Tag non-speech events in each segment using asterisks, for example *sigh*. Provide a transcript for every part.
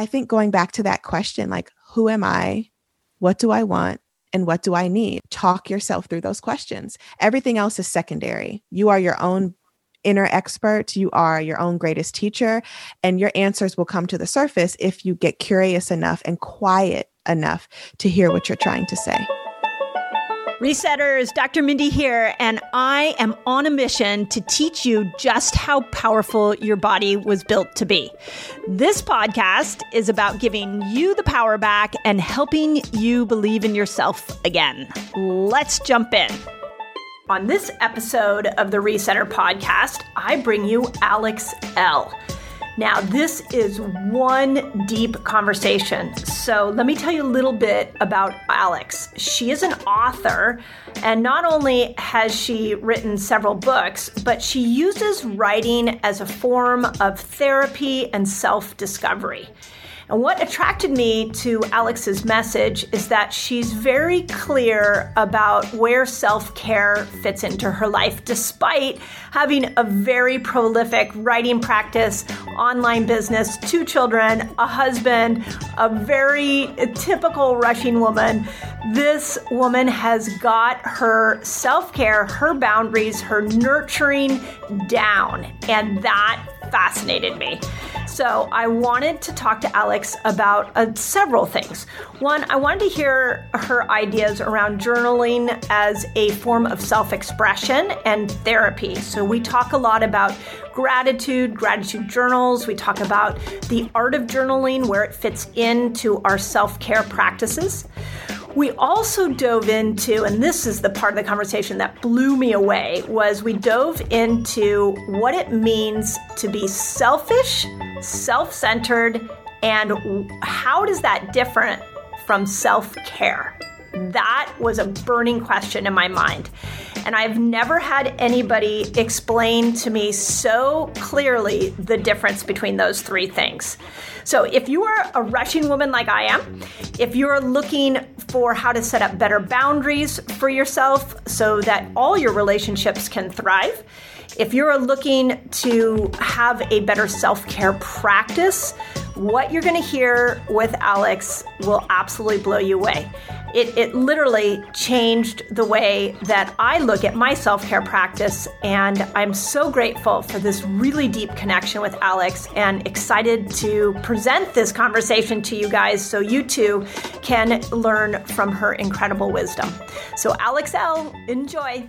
I think going back to that question, like, who am I? What do I want? And what do I need? Talk yourself through those questions. Everything else is secondary. You are your own inner expert. You are your own greatest teacher, and your answers will come to the surface if you get curious enough and quiet enough to hear what you're trying to say. Resetters, Dr. Mindy here, and I am on a mission to teach you just how powerful your body was built to be. This podcast is about giving you the power back and helping you believe in yourself again. Let's jump in. On this episode of the Resetter podcast, I bring you Alex Elle. Now, this is one deep conversation. So, let me tell you a little bit about Alex. She is an author, and not only has she written several books, but she uses writing as a form of therapy and self discovery. And what attracted me to Alex's message is that she's very clear about where self care fits into her life, despite having a very prolific writing practice, online business, two children, a husband, a very typical rushing woman. This woman has got her self care, her boundaries, her nurturing down. And that fascinated me. So I wanted to talk to Alex about uh, several things. One, I wanted to hear her ideas around journaling as a form of self expression and therapy. So we talk a lot about gratitude, gratitude journals. We talk about the art of journaling, where it fits into our self care practices. We also dove into, and this is the part of the conversation that blew me away, was we dove into what it means to be selfish, self-centered, and how does that different from self-care? That was a burning question in my mind. And I've never had anybody explain to me so clearly the difference between those three things. So, if you are a rushing woman like I am, if you're looking for how to set up better boundaries for yourself so that all your relationships can thrive, if you're looking to have a better self care practice, what you're going to hear with Alex will absolutely blow you away. It, it literally changed the way that I look at my self care practice. And I'm so grateful for this really deep connection with Alex and excited to present this conversation to you guys so you too can learn from her incredible wisdom. So, Alex Elle, enjoy.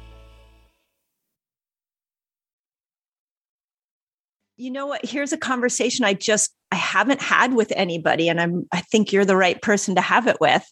You know what? Here's a conversation I just I haven't had with anybody, and I'm I think you're the right person to have it with.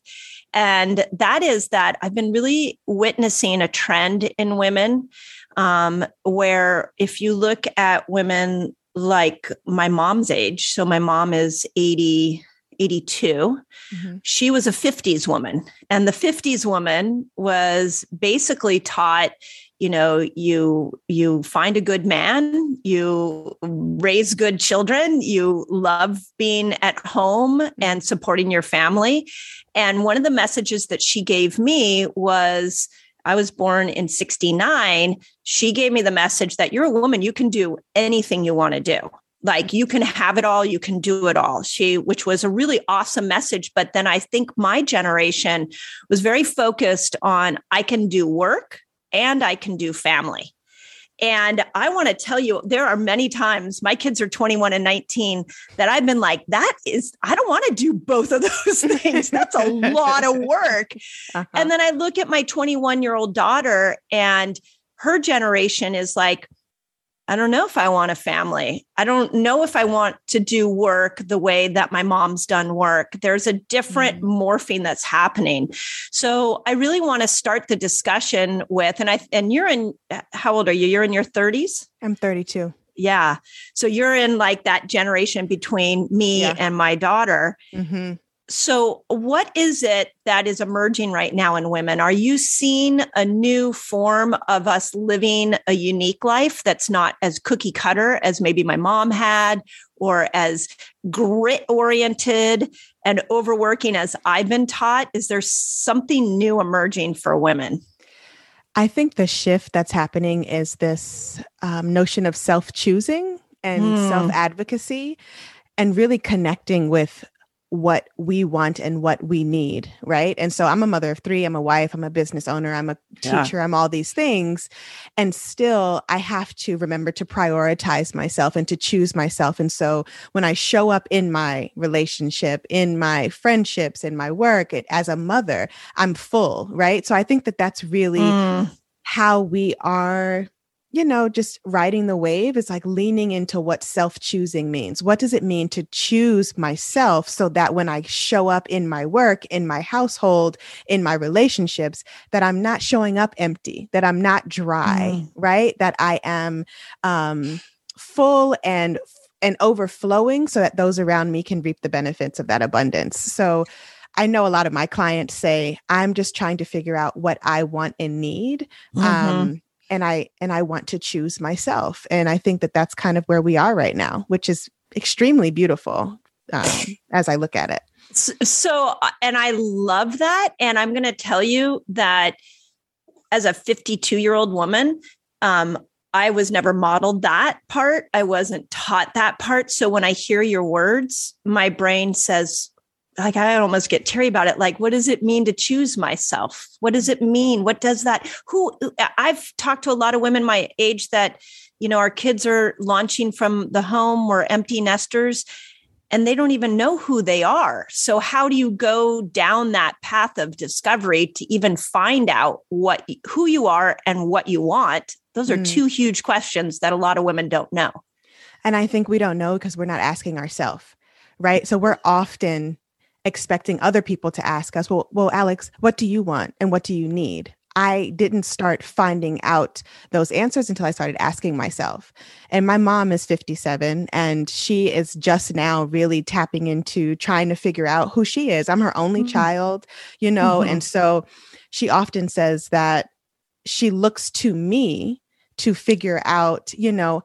And that is that I've been really witnessing a trend in women um, where if you look at women like my mom's age, so my mom is 80, 82, mm-hmm. she was a 50s woman. And the 50s woman was basically taught you know you you find a good man you raise good children you love being at home and supporting your family and one of the messages that she gave me was I was born in 69. She gave me the message that you're a woman, you can do anything you want to do. Like you can have it all, you can do it all. She, which was a really awesome message. But then I think my generation was very focused on I can do work and I can do family. And I want to tell you, there are many times my kids are 21 and 19 that I've been like, that is, I don't want to do both of those things. That's a lot of work. Uh-huh. And then I look at my 21 year old daughter, and her generation is like, I don't know if I want a family. I don't know if I want to do work the way that my mom's done work. There's a different mm. morphing that's happening. So I really want to start the discussion with, and I, and you're in, how old are you? You're in your 30s? I'm 32. Yeah. So you're in like that generation between me yeah. and my daughter. Mm-hmm so what is it that is emerging right now in women? Are you seeing a new form of us living a unique life that's not as cookie cutter as maybe my mom had or as grit oriented and overworking as i've been taught? Is there something new emerging for women? I think the shift that's happening is this um, notion of self-choosing and mm. self-advocacy and really connecting with what we want and what we need, right? And so I'm a mother of three, I'm a wife, I'm a business owner, I'm a teacher, yeah. I'm all these things. And still, I have to remember to prioritize myself and to choose myself. And so when I show up in my relationship, in my friendships, in my work, it, as a mother, I'm full, right? So I think that that's really mm. how we are you know, just riding the wave is like leaning into what self choosing means. What does it mean to choose myself so that when I show up in my work, in my household, in my relationships, that I'm not showing up empty, that I'm not dry, mm. right? That I am um, full and and overflowing so that those around me can reap the benefits of that abundance. So I know a lot of my clients say, I'm just trying to figure out what I want and need. Mm-hmm. Um, and I and I want to choose myself. And I think that that's kind of where we are right now, which is extremely beautiful um, *laughs* as I look at it. So, uh, and I love that. And I'm going to tell you that as a 52 year old woman, um, I was never modeled that part. I wasn't taught that part. So when I hear your words, my brain says, like I almost get teary about it. Like, what does it mean to choose myself? What does it mean? What does that? Who I've talked to a lot of women my age that, you know, our kids are launching from the home, we're empty nesters, and they don't even know who they are. So, how do you go down that path of discovery to even find out what who you are and what you want? Those are mm. two huge questions that a lot of women don't know. And I think we don't know because we're not asking ourselves right? So we're often expecting other people to ask us, well, well, Alex, what do you want and what do you need? I didn't start finding out those answers until I started asking myself. And my mom is 57 and she is just now really tapping into trying to figure out who she is. I'm her only mm-hmm. child, you know, mm-hmm. and so she often says that she looks to me to figure out, you know,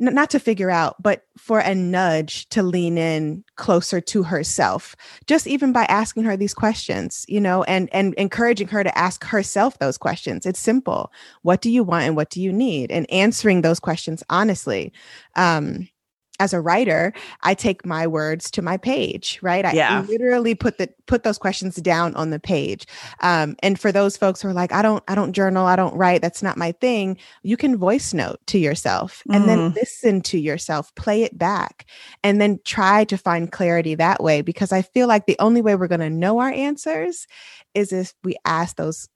not to figure out, but for a nudge to lean in closer to herself, just even by asking her these questions, you know, and and encouraging her to ask herself those questions. It's simple. What do you want and what do you need? And answering those questions honestly. Um, as a writer, I take my words to my page, right? I yeah. literally put the put those questions down on the page. Um, and for those folks who are like, I don't, I don't journal, I don't write, that's not my thing. You can voice note to yourself and mm. then listen to yourself, play it back, and then try to find clarity that way. Because I feel like the only way we're going to know our answers is if we ask those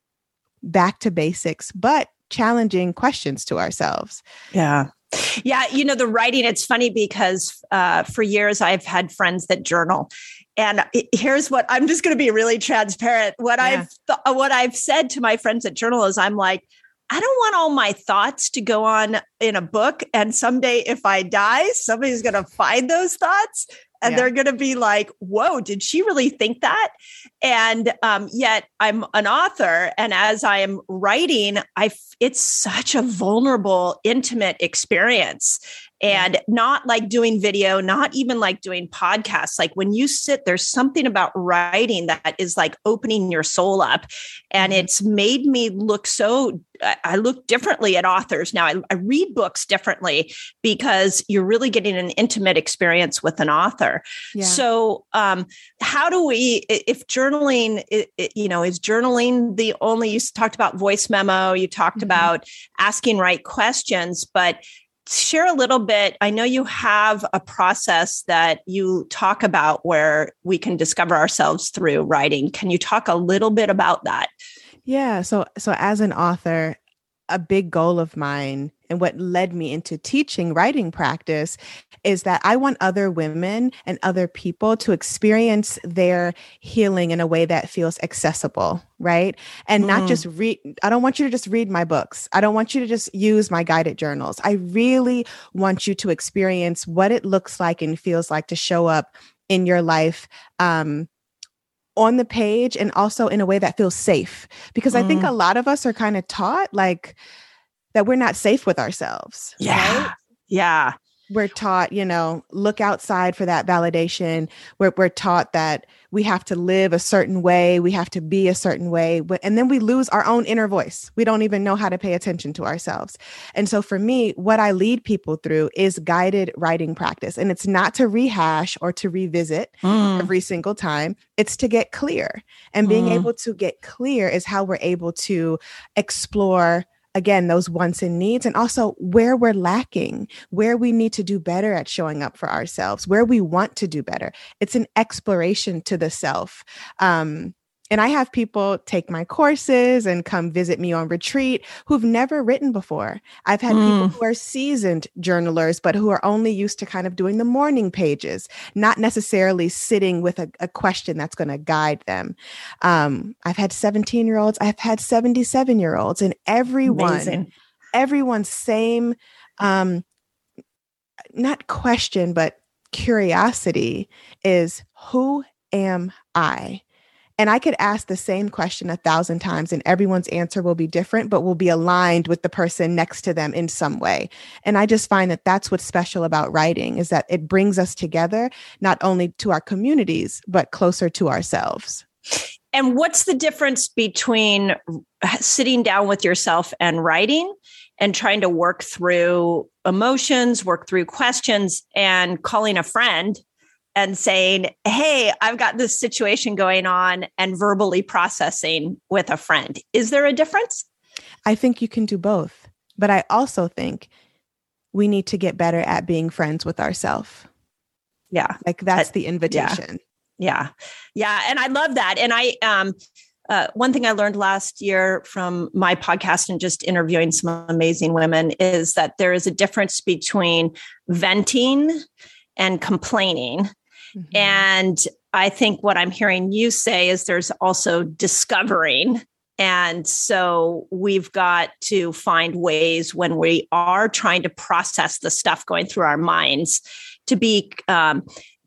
back to basics, but challenging questions to ourselves. Yeah. Yeah, you know the writing. It's funny because uh, for years I've had friends that journal, and here's what I'm just going to be really transparent. What yeah. I've th- what I've said to my friends at journal is I'm like, I don't want all my thoughts to go on in a book, and someday if I die, somebody's going to find those thoughts and yeah. they're going to be like, whoa, did she really think that? And um, yet I'm an author. And as I am writing, I, it's such a vulnerable, intimate experience and not like doing video, not even like doing podcasts. Like when you sit, there's something about writing that is like opening your soul up. And mm-hmm. it's made me look so, I look differently at authors now. I, I read books differently because you're really getting an intimate experience with an author. Yeah. So, um, how do we, if journaling, it, it, you know, is journaling the only, you talked about voice memo, you talked mm-hmm. about asking right questions, but share a little bit. I know you have a process that you talk about where we can discover ourselves through writing. Can you talk a little bit about that? Yeah. So, so as an author, a big goal of mine and what led me into teaching writing practice is that I want other women and other people to experience their healing in a way that feels accessible, right? And mm. not just read, I don't want you to just read my books. I don't want you to just use my guided journals. I really want you to experience what it looks like and feels like to show up in your life um, on the page and also in a way that feels safe because mm. i think mm. a lot of us are kind of taught like that we're not safe with ourselves yeah. right? yeah. We're taught you know look outside for that validation. We're, we're taught that we have to live a certain way. We have to be a certain way. And then we lose our own inner voice. We don't even know how to pay attention to ourselves. And so for me what i lead people through is guided writing practice. And it's not to rehash or to revisit mm. every single time. It's to get clear. And being mm. able to get clear is how we're able to explore again those wants and needs and also where we're lacking where we need to do better at showing up for ourselves where we want to do better. It's an exploration to the self um, and I have people take my courses and come visit me on retreat who've never written before. I've had mm. people who are seasoned journalers, but who are only used to kind of doing the morning pages, not necessarily sitting with a, a question that's going to guide them. Um, I've had 17 year olds, I've had 77 year olds, and everyone, Amazing. everyone's same, um, not question, but curiosity is who am I? And I could ask the same question a thousand times, and everyone's answer will be different, but will be aligned with the person next to them in some way. And I just find that that's what's special about writing is that it brings us together, not only to our communities, but closer to ourselves. And what's the difference between sitting down with yourself and writing and trying to work through emotions, work through questions, and calling a friend and saying, Hey, I've got this situation going on, and verbally processing with a friend. Is there a difference? I think you can do both. But I also think we need to get better at being friends with ourselves. Yeah. Like that's the invitation. Yeah. yeah. Yeah. And I love that. And I, um, uh, one thing I learned last year from my podcast and just interviewing some amazing women is that there is a difference between venting and complaining Mm-hmm. And I think what I'm hearing you say is there's also discovering. And so we've got to find ways when we are trying to process the stuff going through our minds to be um,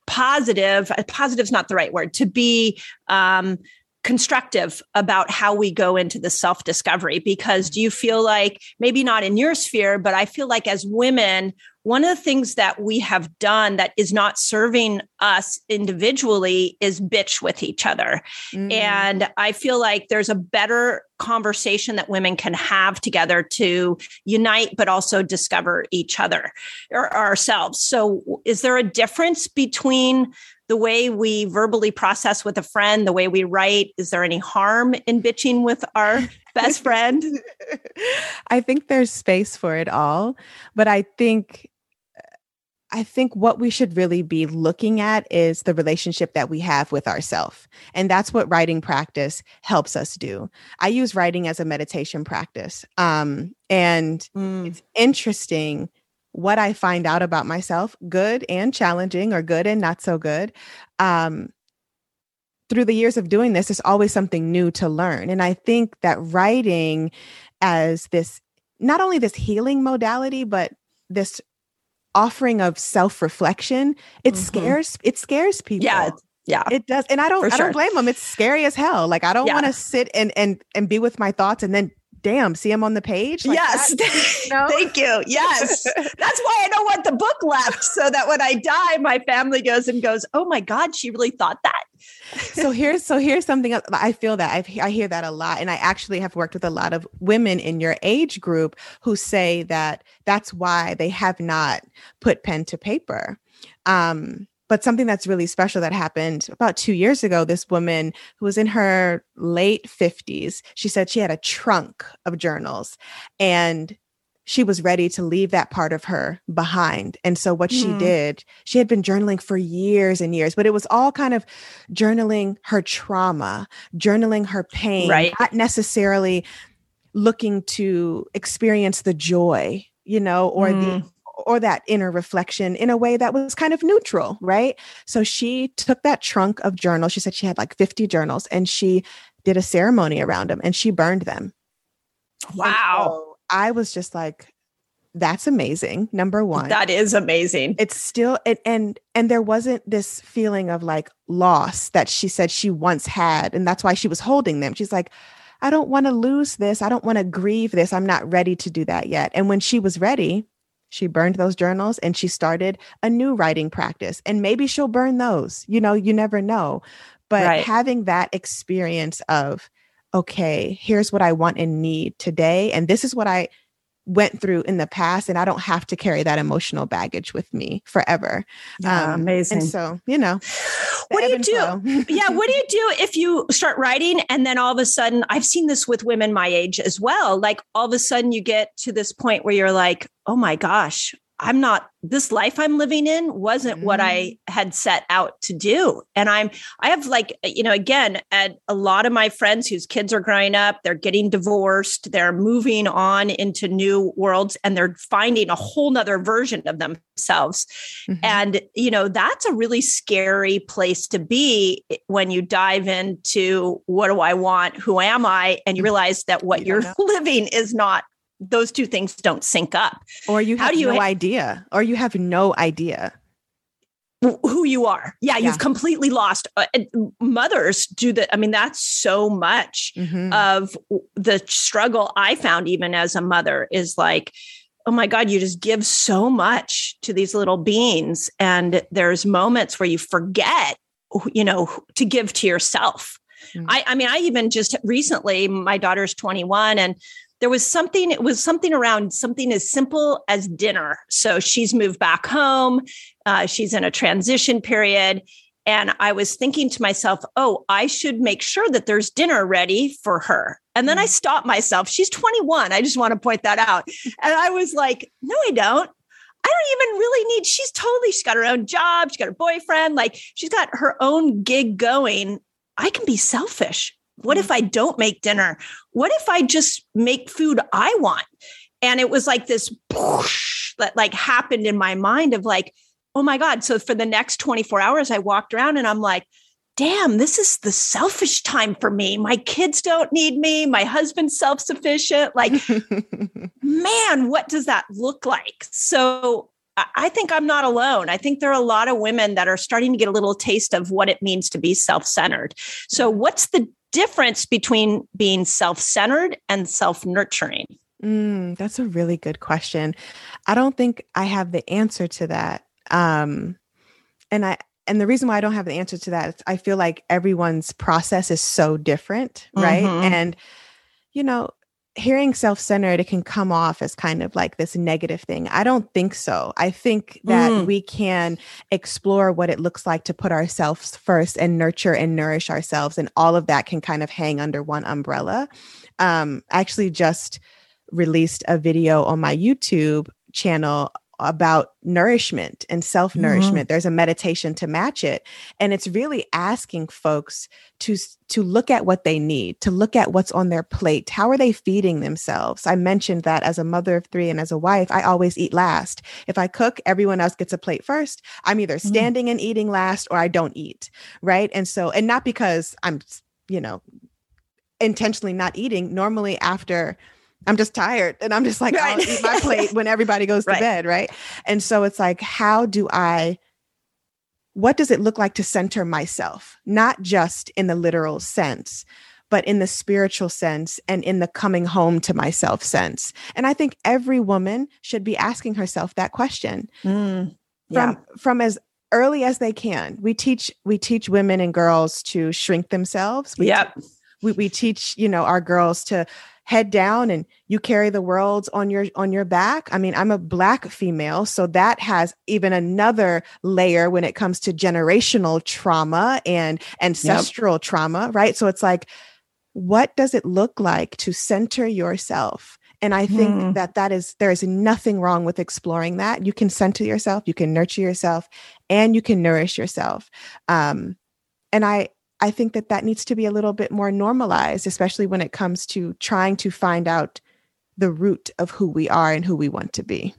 positive. Uh, positive is not the right word, to be um, constructive about how we go into the self discovery. Because do you feel like, maybe not in your sphere, but I feel like as women, one of the things that we have done that is not serving us individually is bitch with each other. Mm. And I feel like there's a better conversation that women can have together to unite, but also discover each other or ourselves. So, is there a difference between the way we verbally process with a friend, the way we write? Is there any harm in bitching with our *laughs* best friend? I think there's space for it all, but I think I think what we should really be looking at is the relationship that we have with ourselves. And that's what writing practice helps us do. I use writing as a meditation practice. Um, and mm. it's interesting what I find out about myself, good and challenging, or good and not so good. Um, through the years of doing this, there's always something new to learn. And I think that writing as this, not only this healing modality, but this offering of self-reflection it mm-hmm. scares it scares people. Yeah yeah. It does and i don't i don't blame them it's scary as hell. Like i don't yeah. want to sit and and and be with my thoughts and then damn, see him on the page? Like yes. That, *laughs* you know? Thank you. Yes. *laughs* That's why I don't want the book left so that when I die, my family goes and goes, oh my God, she really thought that. so here's so here's something else. I feel that I've, I hear that a lot, and I actually have worked with a lot of women in your age group who say that that's why they have not put pen to paper. Um, but something that's really special that happened about two years ago this woman who was in her late 50s she said she had a trunk of journals and she was ready to leave that part of her behind. And so what mm. she mm-hmm. did, she had been journaling for years and years, but it was all kind of journaling her trauma, journaling her pain, right. not necessarily looking to experience the joy, you know, or mm. Or that inner reflection in a way that was kind of neutral, right? So she took that trunk of journals. She said she had like 50 journals and she did a ceremony around them and she burned them. Wow. So I was just like, that's amazing. Number one. That is amazing. It's still it, and and there wasn't this feeling of like loss that she said she once had. And that's why she was holding them. She's like, I don't want to lose this. I don't want to grieve this. I'm not ready to do that yet. And when she was ready, she burned those journals and she started a new writing practice. And maybe she'll burn those. You know, you never know. But right. having that experience of, okay, here's what I want and need today. And this is what I went through in the past and I don't have to carry that emotional baggage with me forever. Yeah, um, amazing. And so, you know, what do you do? *laughs* yeah. What do you do if you start writing and then all of a sudden, I've seen this with women my age as well. Like all of a sudden you get to this point where you're like, oh my gosh, I'm not this life I'm living in wasn't mm. what I mm-hmm. had set out to do. And I'm I have like you know again at a lot of my friends whose kids are growing up, they're getting divorced, they're moving on into new worlds and they're finding a whole nother version of themselves. Mm-hmm. And you know, that's a really scary place to be when you dive into what do I want? Who am I? And you mm. realize that what you are *laughs* living is not those two things don't sync up. Or you have you no ha- idea, or you have no idea who you are. Yeah, yeah. you've completely lost. Uh, mothers do that. I mean, that's so much mm-hmm. of the struggle I found even as a mother is like, oh my God, you just give so much to these little beings. And there's moments where you forget, you know, to give to yourself. Mm-hmm. I, I mean, I even just recently, my daughter's 21 and there was something it was something around something as simple as dinner. So she's moved back home uh, she's in a transition period. And i was thinking to myself oh i should make sure that there's dinner ready for her. And then i mm. stopped myself. She's 21 i just want to point that out. And i was like no i don't. I don't even really need, she's totally, she's got her own job, she's got a boyfriend, like she's got her own gig going. I can be selfish. What if mm-hmm. I don't make dinner? What if I just make food I want? And it was like this that like happened in my mind of like, oh my God. So for the next 24 hours, I walked around and I'm like, damn, this is the selfish time for me. My kids don't need me. My husband's self sufficient. Like, *laughs* man, what does that look like? So I think I'm not alone. I think there are a lot of women that are starting to get a little taste of what it means to be self centered. So, what's the difference between being self centered and self nurturing? Mm, that's a really good question. I don't think I have the answer to that. Um, and I and the reason why I don't have the answer to that is I feel like everyone's process is so different, right? Mhm. And you know, hearing self-centered it can come off as kind of like this negative thing. I don't think so. I think that Mm. we can explore what it looks like to put ourselves first and nurture and nourish ourselves and all of that can kind of hang under one umbrella. Um I actually just released a video on my YouTube channel about nourishment and self nourishment. There's a meditation to match it, and it's really asking folks to to look at what they need, to look at what's on their plate. How are they feeding themselves? I mentioned that as a mother of three and as a wife, I always eat last. If I cook, everyone else gets a plate first. I'm either Mm. standing and eating last, or I don't eat. Right, and so and not because I'm you know intentionally not eating. Normally after I'm just tired and I'm just like, I'll eat my plate when everybody goes to *laughs* Right. bed. Right. And so it's like, how do I, what does it look like to center myself? Not just in the literal sense, but in the spiritual sense and in the coming home to myself sense. And I think every woman should be asking herself that question Mm. Yeah. from from as early as they can. We teach we teach women and girls to shrink themselves. We Yep. we, we teach you know our girls to head down and you carry the world on your on your back. I mean i'm a black female so that has even another layer when it comes to generational trauma and ancestral trauma right? So it's like what does it look like to center yourself? And i think Hmm. that that is there is nothing wrong with exploring that. You can center yourself you can nurture yourself and you can nourish yourself. Um and i I think that that needs to be a little bit more normalized, especially when it comes to trying to find out the root of who we are and who we want to be.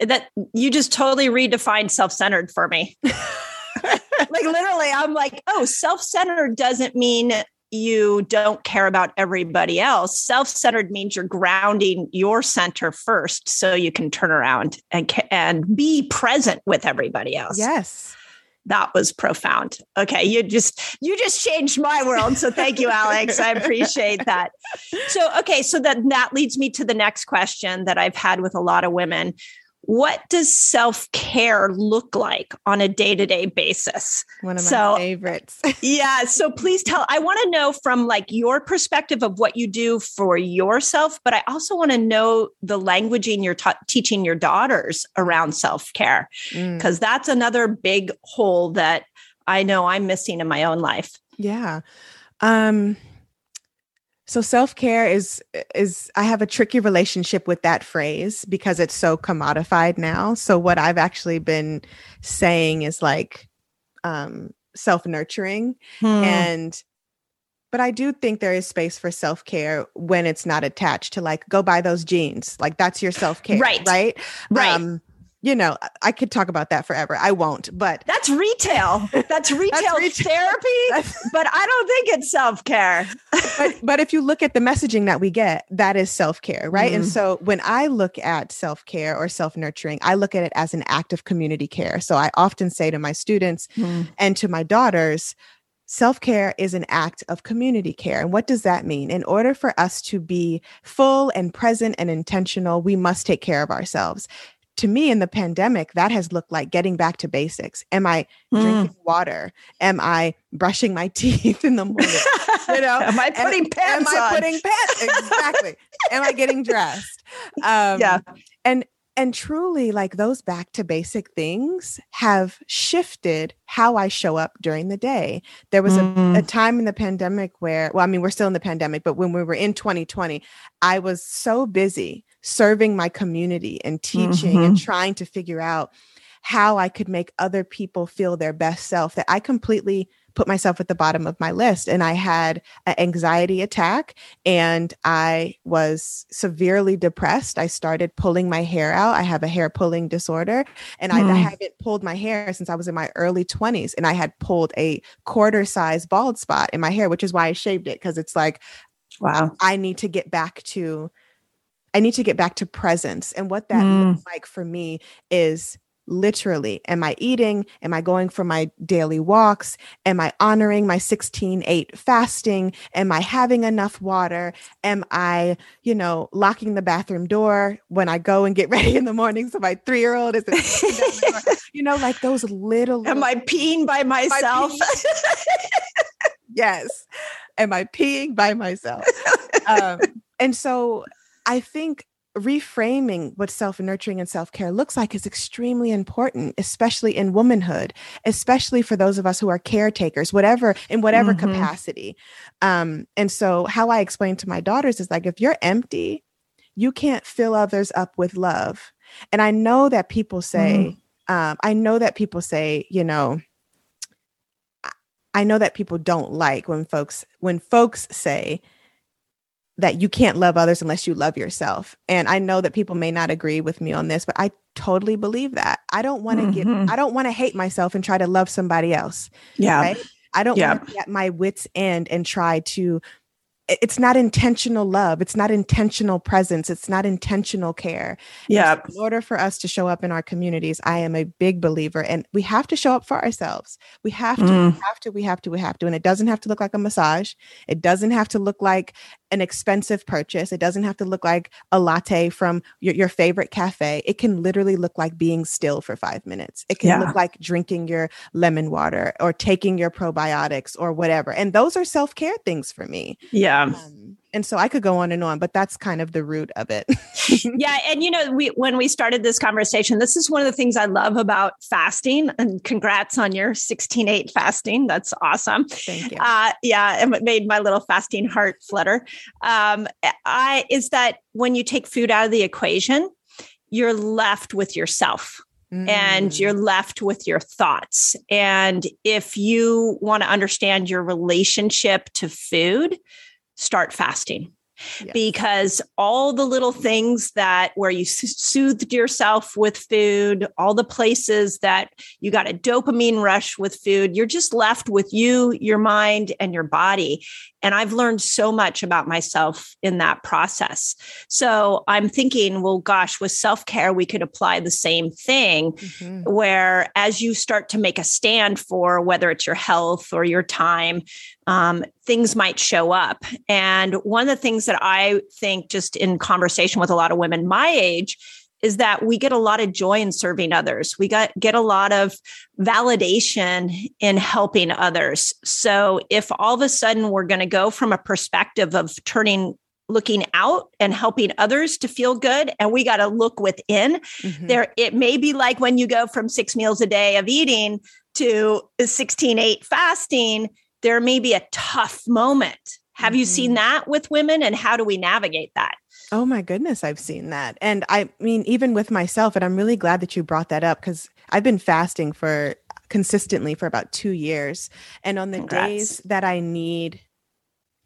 that you just totally redefined self-centered for me. *laughs* like literally, I'm like, oh, self-centered doesn't mean you don't care about everybody else. Self-centered means you're grounding your center first, so you can turn around and and be present with everybody else. Yes. That was profound. Okay, you just you just changed my world. So thank you, Alex. I appreciate that. So okay, so that that leads me to the next question that I've had with a lot of women. What does self-care look like on a day-to-day basis? One of my So- favorites. *laughs* Yeah, so please tell I want to know from like your perspective of what you do for yourself, but I also want to know the languaging you're ta- teaching your daughters around self-care Mm, because that's another big hole that I know I'm missing in my own life. yeah. Um so self-care is is I have a tricky relationship with that phrase because it's so commodified now. So what I've actually been saying is like um self-nurturing Mm. and but i do think there is space for self-care when it's not attached to like go buy those jeans like that's your self-care Right. right right. um you know I- could talk about that forever i won't but that's retail. That's *laughs* retail retail. therapy, that's- *laughs* but I don't think it's self care. but *laughs* but if you look at the messaging that we get that is self-care right and Mm. so when i look at self-care or self-nurturing i look at it as an act of community care so i often say to my students and to my daughters Self care is an act of community care. And what does that mean? In order for us to be full and present and intentional, we must take care of ourselves. To me, in the pandemic, that has looked like getting back to basics. Am I Mm. drinking water? Am I brushing my *laughs* teeth in the morning? You know, am I Am- putting pants Am I on? putting pants? Exactly. Am I getting dressed? Um, yeah. and and truly like those back to basic things have shifted how i show up during the day there was a, Mm. a time in the pandemic where well i mean we're still in the pandemic but when we were in 2020 i was so busy serving my community and teaching and trying to figure out how i could make other people feel their best self that i completely put myself at the bottom of my list and i had an anxiety attack and I was severely depressed. I started pulling my hair out. I have a hair pulling disorder, and I, I Hmm. haven't pulled my hair since I was in my early 20s. And I had pulled a quarter size bald spot in my hair, which is why I shaved it because it's like Wow. I need to get back to. I need to get back to presence. And what that Mm. looks like for me is literally am i eating? Am i going for my daily walks? Am i honoring my 16 8 fasting? Am i having enough water? Am i you know locking the bathroom door when i go and get *laughs* ready in the morning so my three year old is you know like those little am i peeing by myself? *laughs* yes. Am i peeing by myself? Um, and so i think reframing what self nurturing and self care looks like is extremely important, especially in womanhood, especially for those of us who are caretakers, whatever, in whatever mm-hmm. capacity. Um, and so, how I explain to my daughters is like, if you're empty, you can't fill others up with love. And I know that people say, mm. um, I know that people say, you know, I know that people don't like when folks when folks say that you can't love others unless you love yourself. And I know that people may not agree with me on this, but I totally believe that. I don't want to mm-hmm. get I don't want to hate myself and try to love somebody else. Yeah. Right? I don't yeah. want to be at my wits end and try to it's not intentional love it's not intentional presence it's not intentional care yeah in order for us to show up in our communities i am a big believer and we have to show up for ourselves we have to mm. we have to we have to we have to and it doesn't have to look like a massage it doesn't have to look like an expensive purchase. It doesn't have to look like a latte from your, your favorite cafe. It can literally look like being still for five minutes. It can yeah. look like drinking your lemon water or taking your probiotics or whatever. And those are self-care things for me. Yeah. Um, and so I could go on and on, but that's kind of the root of it. *laughs* yeah, and you know, we when we started this conversation, this is one of the things I love about fasting. And congrats on your 16-8 fasting. That's awesome. Thank you. Uh, yeah, it made my little fasting heart flutter. Um, I is that when you take food out of the equation, you're left with yourself. Mm. And you're left with your thoughts. And if you want to understand your relationship to food, start fasting. Yes. Because all the little things that where you soothed yourself with food, all the places that you got a dopamine rush with food, you're just left with you, your mind, and your body. And I've learned so much about myself in that process. So I'm thinking, well, gosh, with self care, we could apply the same thing mm-hmm. where as you start to make a stand for whether it's your health or your time, um, things might show up. And one of the things that I think, just in conversation with a lot of women my age, is that we get a lot of joy in serving others. We got get a lot of validation in helping others. So if all of a sudden we're going to go from a perspective of turning looking out and helping others to feel good and we got to look within mm-hmm. there it may be like when you go from 6 meals a day of eating to 16 8 fasting there may be a tough moment have mm-hmm. you seen mm-hmm. that with women and how do we navigate that Oh my goodness, I've seen that. And I mean, even with myself, and I'm really glad that you brought that up because I've been fasting for consistently for about two years. And on the Congrats. days that I need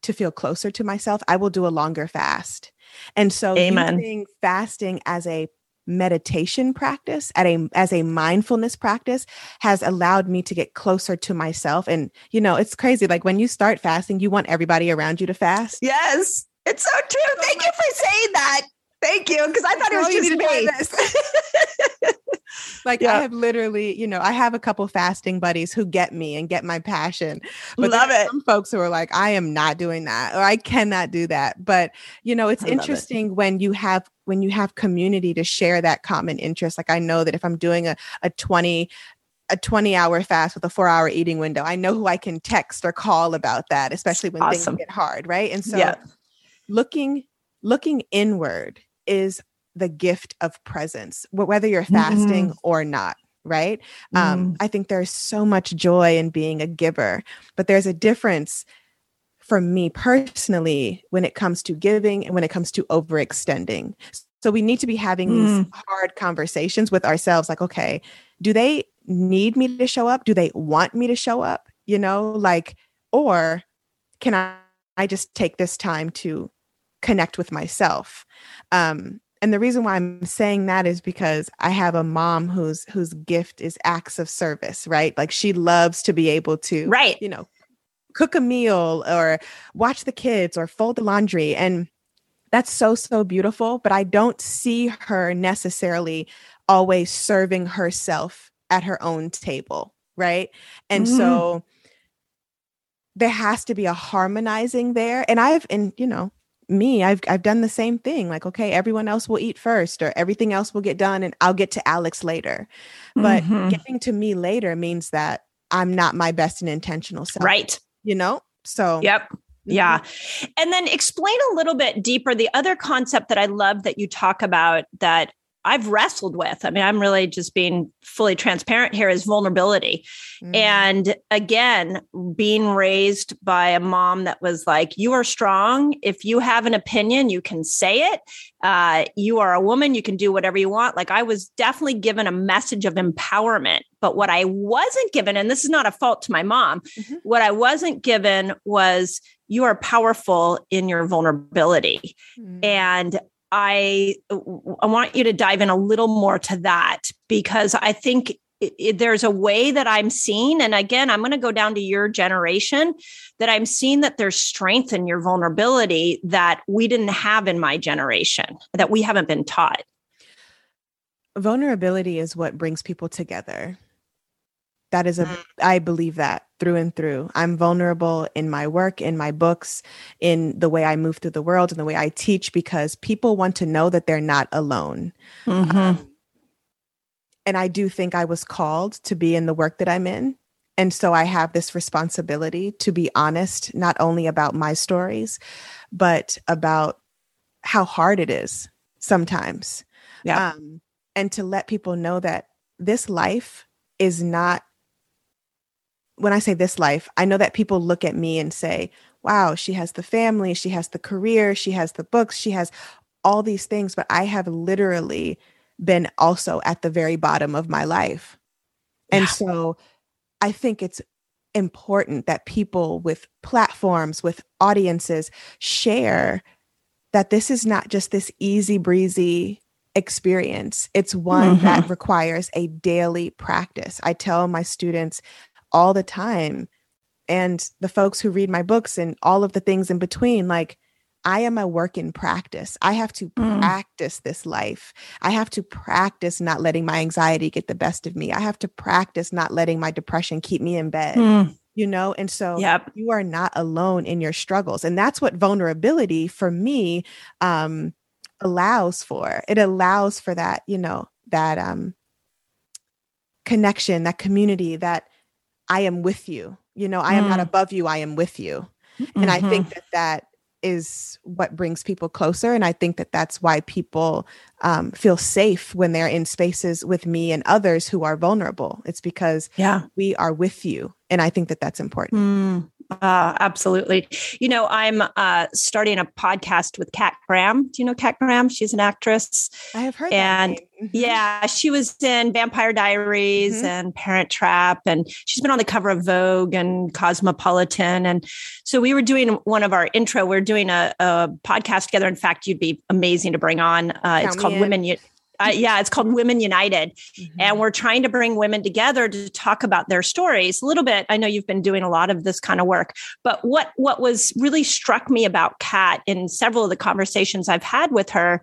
to feel closer to myself, I will do a longer fast. And so Amen. using fasting as a meditation practice at a as a mindfulness practice has allowed me to get closer to myself and you know it's crazy like when you start fasting you want everybody around you to fast yes it's so true. Oh Thank you for saying that. Thank you. Because I thought it was just me. *laughs* like yeah. I have literally, you know, I have a couple fasting buddies who get me and get my passion. But love it. Some folks who are like, I am not doing that or I cannot do that. But you know, it's I interesting it. when you have when you have community to share that common interest. Like I know that if I'm doing a, a 20 a 20 hour fast with a four hour eating window. I know who I can text or call about that, especially when awesome. things get hard. Right. And so yeah looking looking inward is the gift of presence whether you're fasting mm-hmm. or not right um, mm. um, i think there's so much joy in being a giver but there's a difference for me personally when it comes to giving and when it comes to overextending so we need to be having mm. these hard conversations with ourselves like okay do they need me to show up do they want me to show up you know like or can i i just take this time to connect with myself. Um, and the reason why I'm saying that is because I have a mom whose whose gift is acts of service, right? Like she loves to be able to, right, you know, cook a meal or watch the kids or fold the laundry, and that's so so beautiful. But I don't see her necessarily always serving herself at her own table, right? And Mhm. so there has to be a harmonizing there. And I've and you know, me, I've I've done the same thing. Like, okay, everyone else will eat first or everything else will get done and I'll get to Alex later. But Mhm. getting to me later means that I'm not my best and intentional self. right. You know? So Yep. Yeah. And then explain a little bit deeper the other concept that I love that you talk about that I've wrestled with. I mean, I'm really just being fully transparent here is vulnerability. Mhm. And again, being raised by a mom that was like, you are strong. If you have an opinion, you can say it. Uh, you are a woman, you can do whatever you want. Like, I was definitely given a message of empowerment. But what I wasn't given, and this is not a fault to my mom, Mhm. what I wasn't given was you are powerful in your vulnerability. Mhm. And I I want you to dive in a little more to that because I think it, it- there's a way that I'm seeing, and again, I'm going to go down to your generation that I'm seeing that there's strength in your vulnerability that we didn't have in my generation, that we haven't been taught. vulnerability is what brings people together. That is a, Mm. Believe that through and through. I'm vulnerable in my work, in my books, in the way I move through the world, and the way I teach because people want to know that they're not alone. Um, and I do think I was called to be in the work that I'm in. And so I have this responsibility to be honest, not only about my stories, but about how hard it is sometimes. Yeah. Um, and to let people know that this life is not, when I say this life, I know that people look at me and say, wow, she has the family, she has the career, she has the books, she has all these things, but I have literally been also at the very bottom of my life. And Yeah. so I think it's important that people with platforms, with audiences, share that this is not just this easy breezy experience. It's one that mm-hmm. requires a daily practice. I tell my students all the time, and the folks who read my books and all of the things in between, like, I am a work in practice. I have to Mm. practice this life. I have to practice not letting my anxiety get the best of me. I have to practice not letting my depression keep me in bed, Mm. you know? And so Yep. you are not alone in your struggles. And that's what vulnerability for me um, allows for. It allows for that, you know, that um, connection, that community, that I am with you. You know, I am not Mm. above you, I am with you. And I think that that is what brings people closer. And I think that that's why people um, feel safe when they're in spaces with me and others who are vulnerable. It's because yeah. we are with you. And I think that that's important. Mm, uh, absolutely. You know, I'm uh, starting a podcast with Kat Graham. Do you know Kat Graham? She's an actress. I have heard And. Mhm. Yeah, she was in Vampire Diaries Mhm. and Parent Trap, and she's been on the cover of Vogue and Cosmopolitan. And so we were doing one of our intro. We are doing a, a podcast together. In fact, you'd be amazing to bring on. Uh, it's me called. Women. U- uh, yeah, it's called Women United Mhm. and we're trying to bring women together to talk about their stories a little bit i know you've been doing a lot of this kind of work but what what was really struck me about kat in several of the conversations i've had with her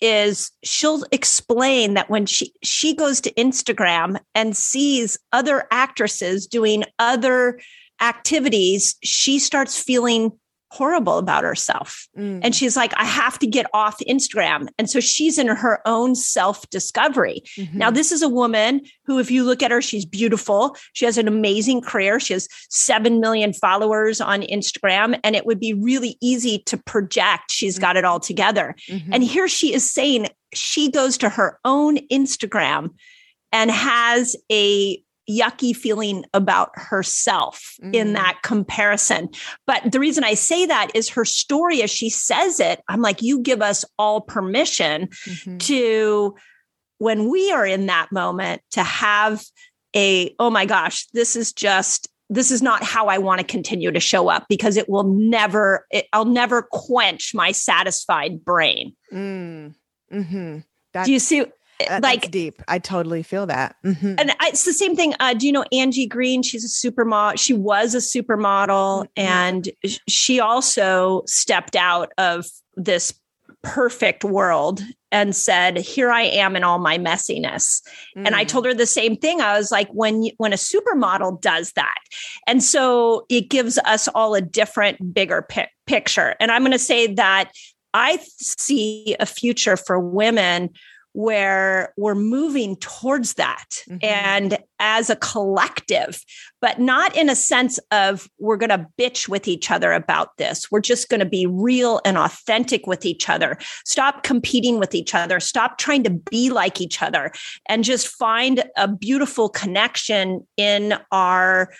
is she'll explain that when she she goes to instagram and sees other actresses doing other activities she starts feeling horrible about herself Mm. and she's like i have to get off instagram and so she's in her own self discovery Mhm. now, this is a woman who, if you look at her, she's beautiful. She has an amazing career. She has 7 million followers on Instagram, and it would be really easy to project she's got it all together. Mhm. And here she is saying she goes to her own Instagram and has a yucky feeling about herself in Mm. that comparison. But the reason I say that is her story as she says it, I'm like, you give us all permission Mhm. to when we are in that moment to have a oh my gosh this is just this is not how i want to continue to show up because it will never it, i'll never quench my satisfied brain Mm. Mhm. That- do you see that- like deep. I totally feel that. Mhm. and I- it's the same thing. Uh, do you know Angie Green? She's a supermodel. She was a supermodel, Mhm. and she also stepped out of this perfect world and said, "Here I am in all my messiness." Mm. And I mm. told her the same thing. I was like, "When you, when a supermodel does that," and so it gives us all a different, bigger pic- picture. And I'm going to say that I see a future for women where we're moving towards that mm-hmm. and as a collective, but not in a sense of we're going to bitch with each other about this. We're just going to be real and authentic with each other. Stop competing with each other. Stop trying to be like each other and just find a beautiful connection in our,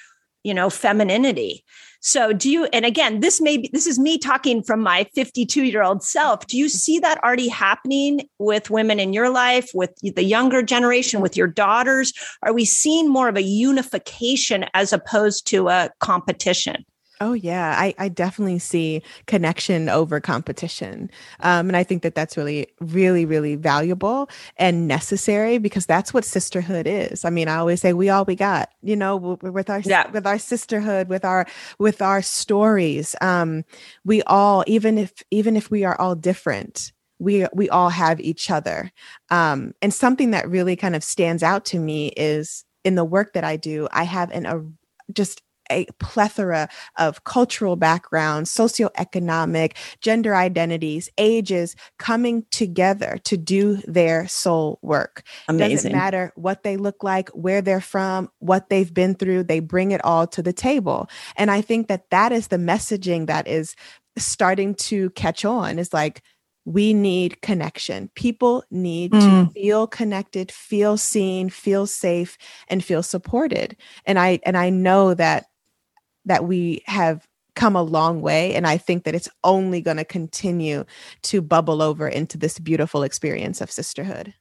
you know, femininity. So do you, and again, this may be, this is me talking from my 52 year old self. Do you see that already happening with women in your life, with the younger generation, with your daughters? Are we seeing more of a unification as opposed to a competition? Oh yeah, I, I definitely see connection over competition, um, and I think that that's really, really, really valuable and necessary because that's what sisterhood is. I mean, I always say we all we got, you know, with our yeah. with our sisterhood, with our with our stories. Um, we all, even if even if we are all different, we we all have each other. Um, and something that really kind of stands out to me is in the work that I do, I have an a just a plethora of cultural backgrounds, socioeconomic, gender identities, ages coming together to do their soul work. Amazing. Doesn't matter what they look like, where they're from, what they've been through, they bring it all to the table. And I think that that is the messaging that is starting to catch on is like, we need connection. People need mm. to feel connected, feel seen, feel safe and feel supported. And I and I know that that we have come a long way. And I think that it's only going to continue to bubble over into this beautiful experience of sisterhood.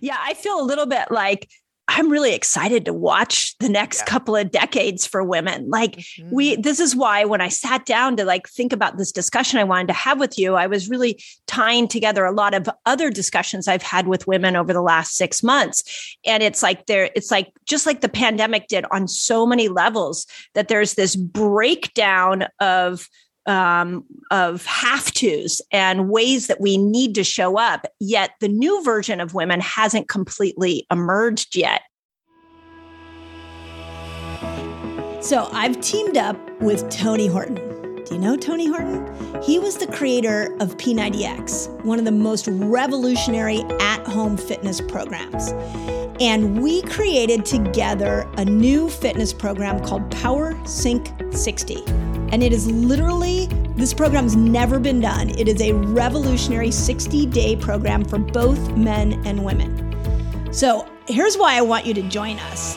Yeah, I feel a little bit like I'm really excited to watch the next yeah. couple of decades for women. Like mm-hmm. we this is why when I sat down to like think about this discussion I wanted to have with you, I was really tying together a lot of other discussions I've had with women over the last 6 months. And it's like there it's like just like the pandemic did on so many levels that there's this breakdown of um, of have tos and ways that we need to show up. Yet the new version of women hasn't completely emerged yet. So I've teamed up with Tony Horton. Do you know Tony Horton? He was the creator of P90X, one of the most revolutionary at home fitness programs. And we created together a new fitness program called Power Sync 60. And it is literally, this program's never been done. It is a revolutionary 60 day program for both men and women. So here's why I want you to join us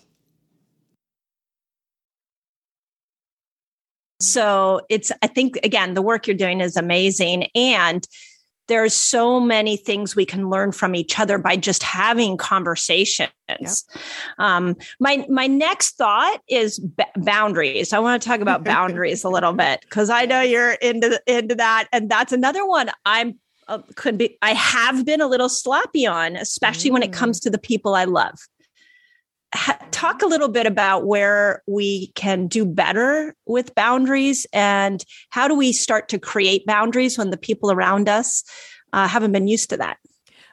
So it's, I think, again, the work you're doing is amazing. And there's so many things we can learn from each other by just having conversations. Yep. Um, my my next thought is b- boundaries. I want to talk about *laughs* boundaries a little bit because I know you're into into that, and that's another one I'm uh, could be I have been a little sloppy on, especially mm. when it comes mm. to the people I love ha- talk a little bit about where we can do better with boundaries and how do we start to create boundaries when the people around us uh, haven't been used to that?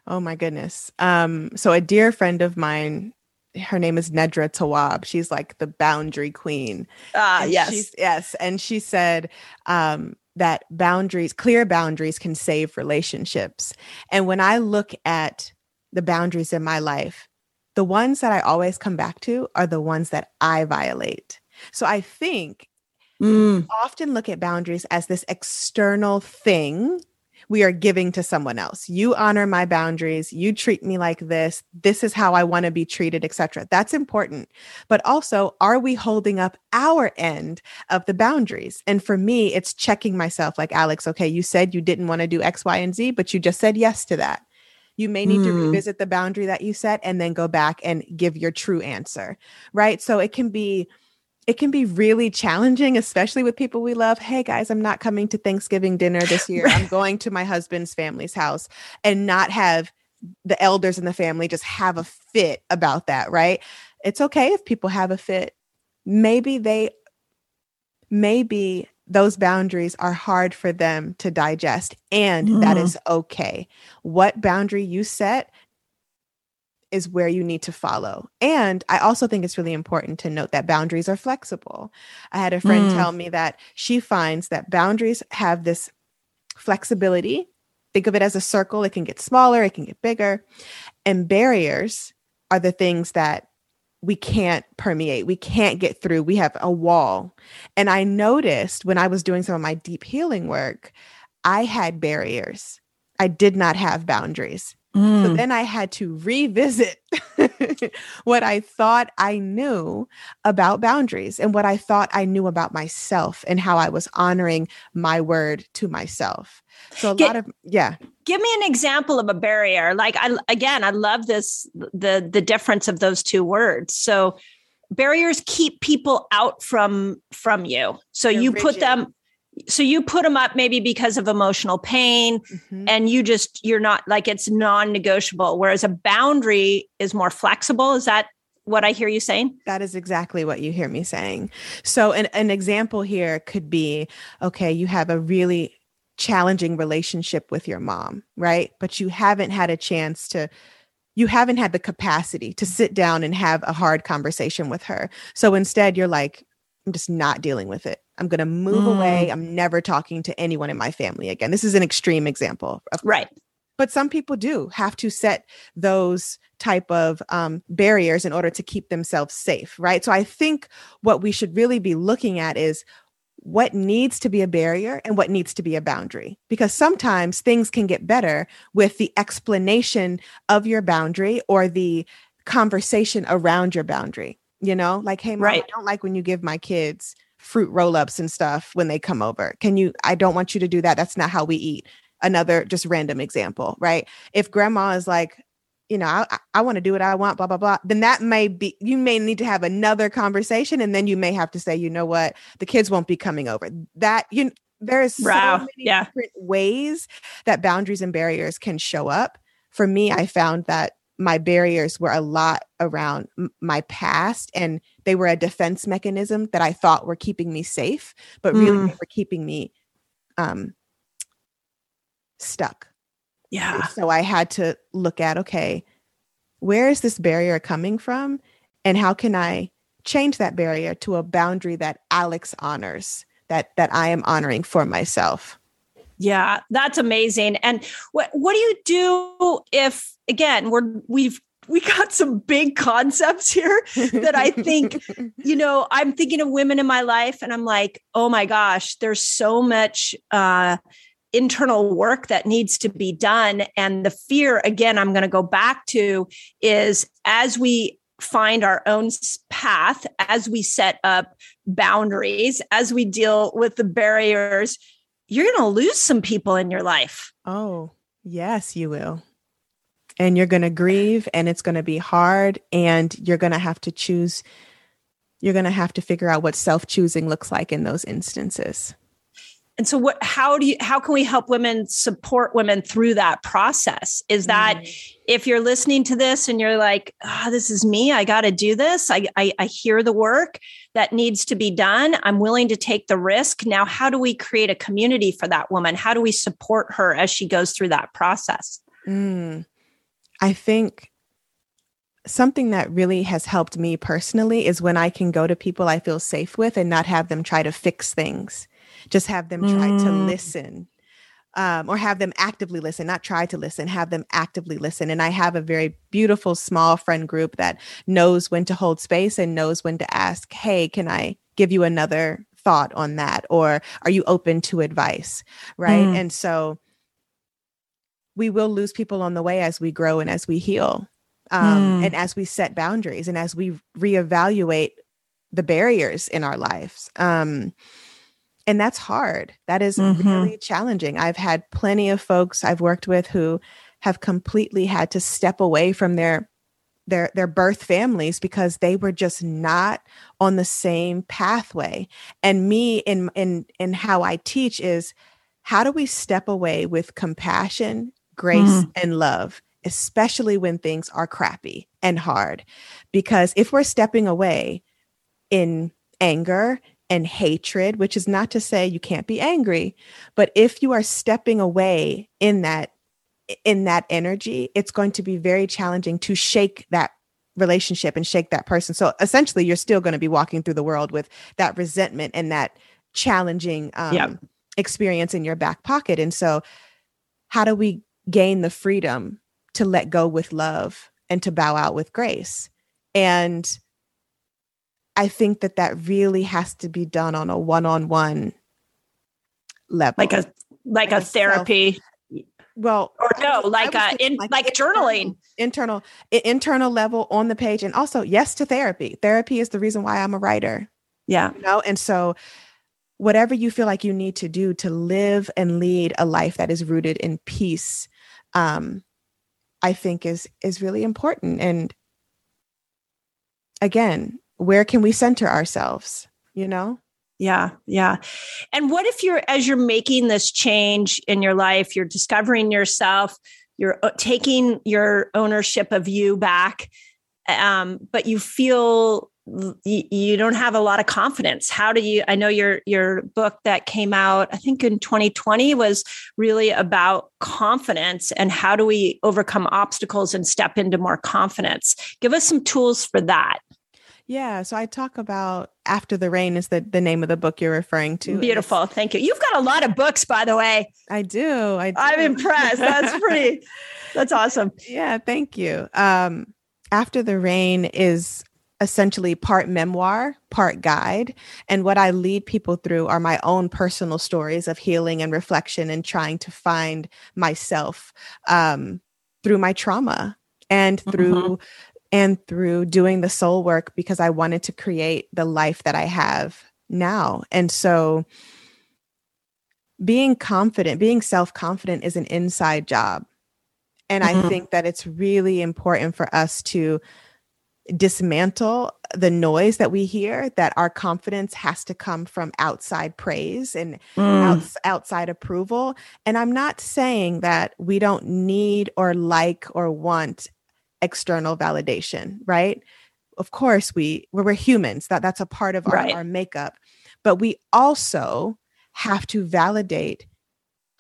Oh my goodness. Um, so a dear friend of mine, her name is Nedra Tawwab. She's like the boundary queen. Ah, And yes. she's- yes. And she said um, that boundaries, clear boundaries, can save relationships. And when I look at the boundaries in my life, the ones that I always come back to are the ones that I violate. So I think Mm, often look at boundaries as this external thing we are giving to someone else. You honor my boundaries, you treat me like this, this is how I want to be treated, etc. That's important. But also, are we holding up our end of the boundaries? And for me, it's checking myself like Alex, okay, you said you didn't want to do X, Y, and Z, but you just said yes to that. You may need to Hmm. revisit the boundary that you set and then go back and give your true answer, right? So it can be it can be really challenging, especially with people we love. Hey guys, I'm not coming to Thanksgiving dinner this *laughs* year. I'm going to my husband's family's house and not have the elders in the family just have a fit about that, right? It's okay if people have a fit. Maybe they, maybe those boundaries are hard for them to digest, and that Mm. is okay. What boundary you set is where you need to follow. And I also think it's really important to note that boundaries are flexible. I had a friend Mm. tell me that she finds that boundaries have this flexibility. Think of it as a circle, it can get smaller, it can get bigger. And barriers are the things that we can't permeate, we can't get through. We have a wall. And I noticed when I was doing some of my deep healing work, I had barriers. I did not have boundaries. So mm. then I had to revisit *laughs* what I thought I knew about boundaries and what I thought I knew about myself and how I was honoring my word to myself. So a Get- lot of yeah. Give me an example of a barrier. Like I again, I love this the the difference of those two words. So barriers keep people out from from you. So They're you put them so you put them up maybe because of emotional pain Mhm. and you just you're not like it's non-negotiable whereas a boundary is more flexible is that what i hear you saying That is exactly what you hear me saying. So, an, an example here could be okay, you have a really challenging relationship with your mom, right? But you haven't had a chance to, you haven't had the capacity to sit down and have a hard conversation with her. So instead, you're like, I'm just not dealing with it. I'm going to move Mm. away. I'm never talking to anyone in my family again. This is an extreme example. Of right but some people do have to set those type of um, barriers in order to keep themselves safe right so i think what we should really be looking at is what needs to be a barrier and what needs to be a boundary because sometimes things can get better with the explanation of your boundary or the conversation around your boundary you know like hey mom, Right. i don't like when you give my kids fruit roll-ups and stuff when they come over can you i don't want you to do that that's not how we eat another just random example, right? If grandma is like, you know, I, I want to do what I want, blah, blah, blah, then that may be, you may need to have another conversation. And then you may have to say, you know what, the kids won't be coming over. That, you, there's so Wow. many Yeah. different ways that boundaries and barriers can show up. For me, I found that my barriers were a lot around my past and they were a defense mechanism that I thought were keeping me safe, but really Mm. they were keeping me um, stuck. yeah So I had to look at okay, where is this barrier coming from? And how can I change that barrier to a boundary that Alex honors, that that I am honoring for myself? Yeah, that's amazing. And what what do you do if again we're we've we got some big concepts here that I think *laughs* you know I'm thinking of women in my life and I'm like oh my gosh there's so much uh internal work that needs to be done and the fear again I'm going to go back to is as we find our own path as we set up boundaries as we deal with the barriers you're going to lose some people in your life. Oh, yes, you will. And you're going to grieve and it's going to be hard and you're going to have to choose you're going to have to figure out what self-choosing looks like in those instances. And so what how do you how can we help women support women through that process? Is that if you're listening to this and you're like, ah, this is me, I got to do this. I, I I hear the work that needs to be done. I'm willing to take the risk. Now, how do we create a community for that woman? How do we support her as she goes through that process? Mm. I think something that really has helped me personally is when I can go to people I feel safe with and not have them try to fix things, just have them try mm. to listen. Um, or have them actively listen, not try to listen, have them actively listen. And I have a very beautiful small friend group that knows when to hold space and knows when to ask, Hey, can I give you another thought on that? Or are you open to advice? Right. Mm. And so we will lose people on the way as we grow and as we heal um, mm. and as we set boundaries and as we reevaluate the barriers in our lives um, and that's hard that is mm-hmm. really challenging i've had plenty of folks i've worked with who have completely had to step away from their their their birth families because they were just not on the same pathway and me in in in how i teach is how do we step away with compassion grace mm. and love especially when things are crappy and hard. Because if we're stepping away in anger and hatred, which is not to say you can't be angry, but if you are stepping away in that in that energy, it's going to be very challenging to shake that relationship and shake that person. So essentially, you're still going to be walking through the world with that resentment and that challenging um, experience in your back pocket. And so, how do we gain the freedom to let go with love and to bow out with grace. And I think that that really has to be done on a one-on-one level. Like a like, like a, therapy? Self, well or no like a in, like, like journaling. internal internal level on the page and also yes to therapy. Therapy is the reason why i'm a writer. Yeah. You know and so whatever you feel like you need to do to live and lead a life that is rooted in peace um I think is is really important. And again, where can we center ourselves? You know? Yeah, yeah. And what if you're as you're making this change in your life, you're discovering yourself, you're uh, taking your ownership of you back, um, but you feel you, don't have a lot of confidence how do you i know your your book that came out i think in 2020 was really about confidence and how do we overcome obstacles and step into more confidence give us some tools for that yeah, so I talk about After the Rain is the, the name of the book you're referring to. Beautiful. Thank you. You've got a lot of books, by the way. I do. I do. I'm impressed. That's pretty, *laughs* that's awesome. Yeah, thank you. Um, After the Rain is essentially part memoir, part guide. And what I lead people through are my own personal stories of healing and reflection and trying to find myself um, through my trauma and through. Mm-hmm. And through doing the soul work because I wanted to create the life that I have now. And so, being confident, being self confident is an inside job. And mm-hmm. I think that it's really important for us to dismantle the noise that we hear that our confidence has to come from outside praise and mm. outs- outside approval and i'm not saying that we don't need or like or want external validation right of course we we're, humans that that's a part of our, right. our makeup but we also have to validate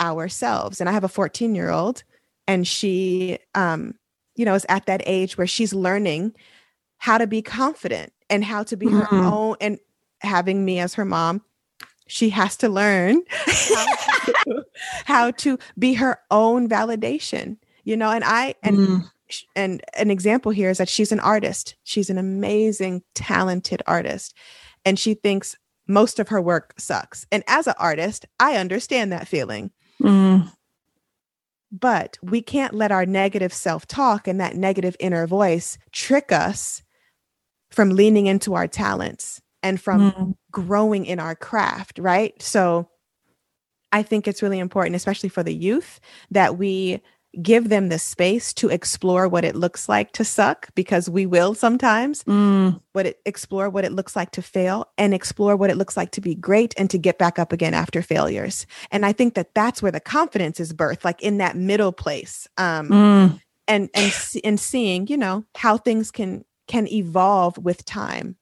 ourselves and i have a 14 year old and she um you know is at that age where she's learning how to be confident and how to be mm-hmm. her own and having me as her mom she has to learn how *laughs* to, how to be her own validation you know and i and mm. And an example here is that she's an artist she's an amazing talented artist and she thinks most of her work sucks and as an artist i understand that feeling mm. but we can't let our negative self-talk and that negative inner voice trick us from leaning into our talents and from mm. growing in our craft, right? So I think it's really important, especially for the youth, that we give them the space to explore what it looks like to suck because we will sometimes mm. what it explore what it looks like to fail and explore what it looks like to be great and to get back up again after failures and i think that that's where the confidence is birthed like in that middle place um mm. and and and seeing you know how things can can evolve with time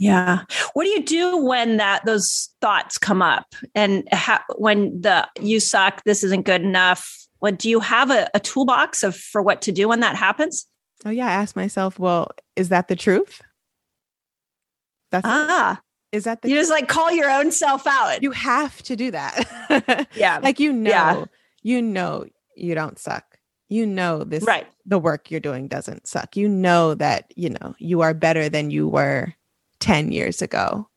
Yeah. What do you do when that those thoughts come up and ha- when the you suck, this isn't good enough? What do you have a, a toolbox of for what to do when that happens? Oh yeah, I ask myself, well, is that the truth? That's ah. Is that the You just like call your own self out. You have to do that. *laughs* yeah. Like you know, yeah. you know you don't suck. You know this right. the work you're doing doesn't suck. You know that, you know, you are better than you were 10 years ago.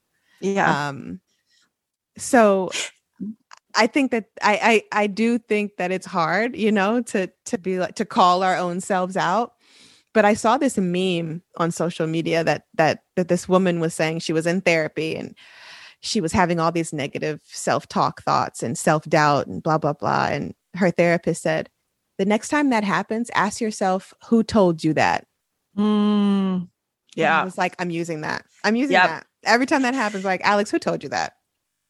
Yeah. Um, so I think that I, I I do think that it's hard, you know, to to be like to call our own selves out. But I saw this meme on social media that that that this woman was saying she was in therapy and she was having all these negative self-talk thoughts and self-doubt and blah blah blah and her therapist said, "The next time that happens, ask yourself who told you that." Mm. Yeah. I was like, I'm using that. I'm using yep. that. Every time that happens, like, Alex, who told you that?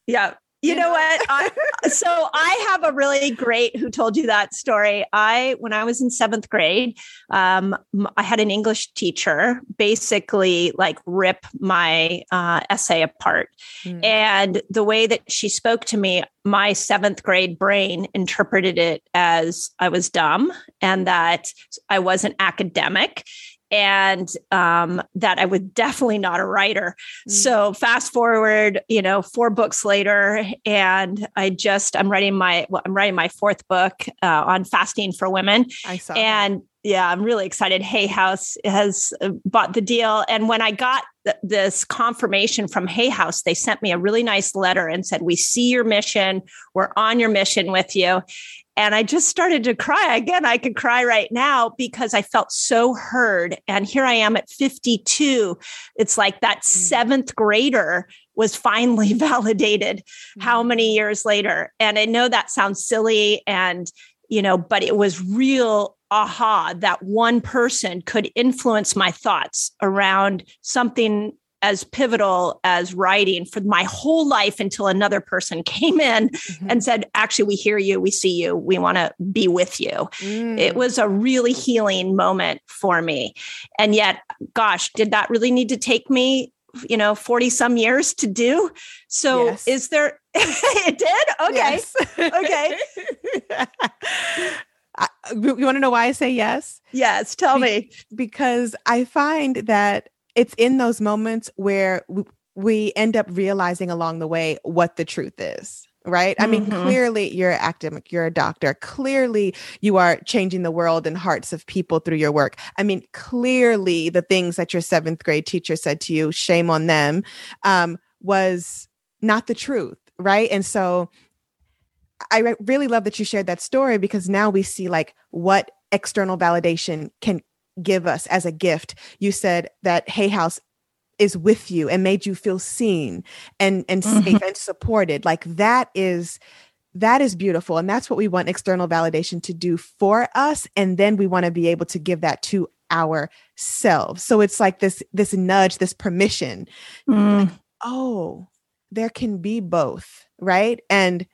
Yeah. You, know what? I, *laughs* so I have a really great who told you that story. I, when I was in seventh grade, um, I had an English teacher basically like rip my uh, essay apart. Mm. And the way that she spoke to me, my seventh grade brain interpreted it as I was dumb and that I wasn't academic and um, that I was definitely not a writer. Mm. So fast forward, you know, four books later, and I just I'm writing my well, I'm writing my fourth book uh, on fasting for women. I saw, and that. yeah, I'm really excited. Hay House has uh, bought the deal, and when I got th- this confirmation from Hay House, they sent me a really nice letter and said, "We see your mission. We're on your mission with you." And I just started to cry. Again, I could cry right now because I felt so heard. And here I am at 52. It's like that mm. seventh grader was finally *laughs* validated how mm. many years later. And I know that sounds silly and, you know, but it was real aha that one person could influence my thoughts around something as pivotal as writing for my whole life until another person *laughs* came in mm-hmm. and said, Actually, we hear you, we see you, we want to be with you. Mm. It was a really healing moment for me. And yet, gosh, did that really need to take me? You know, 40 some years to do. So, yes. is there, *laughs* it did? Okay. *laughs* Okay. I, you want to know why I say yes? Yes, tell Be- me. Because I find that it's in those moments where we, we end up realizing along the way what the truth is right? I mean, mm-hmm. clearly you're academic, you're a doctor. Clearly you are changing the world and hearts of people through your work. I mean, clearly the things that your seventh grade teacher said to you, shame on them, um, was not the truth, right? And so I really love that you shared that story because now we see like what external validation can give us as a gift. You said that Hay House is with you and made you feel seen and and mm-hmm. safe and supported. Like that is that is beautiful and that's what we want external validation to do for us and then we want to be able to give that to ourselves. So it's like this this nudge, this permission. Mm. Like, oh, there can be both, right? And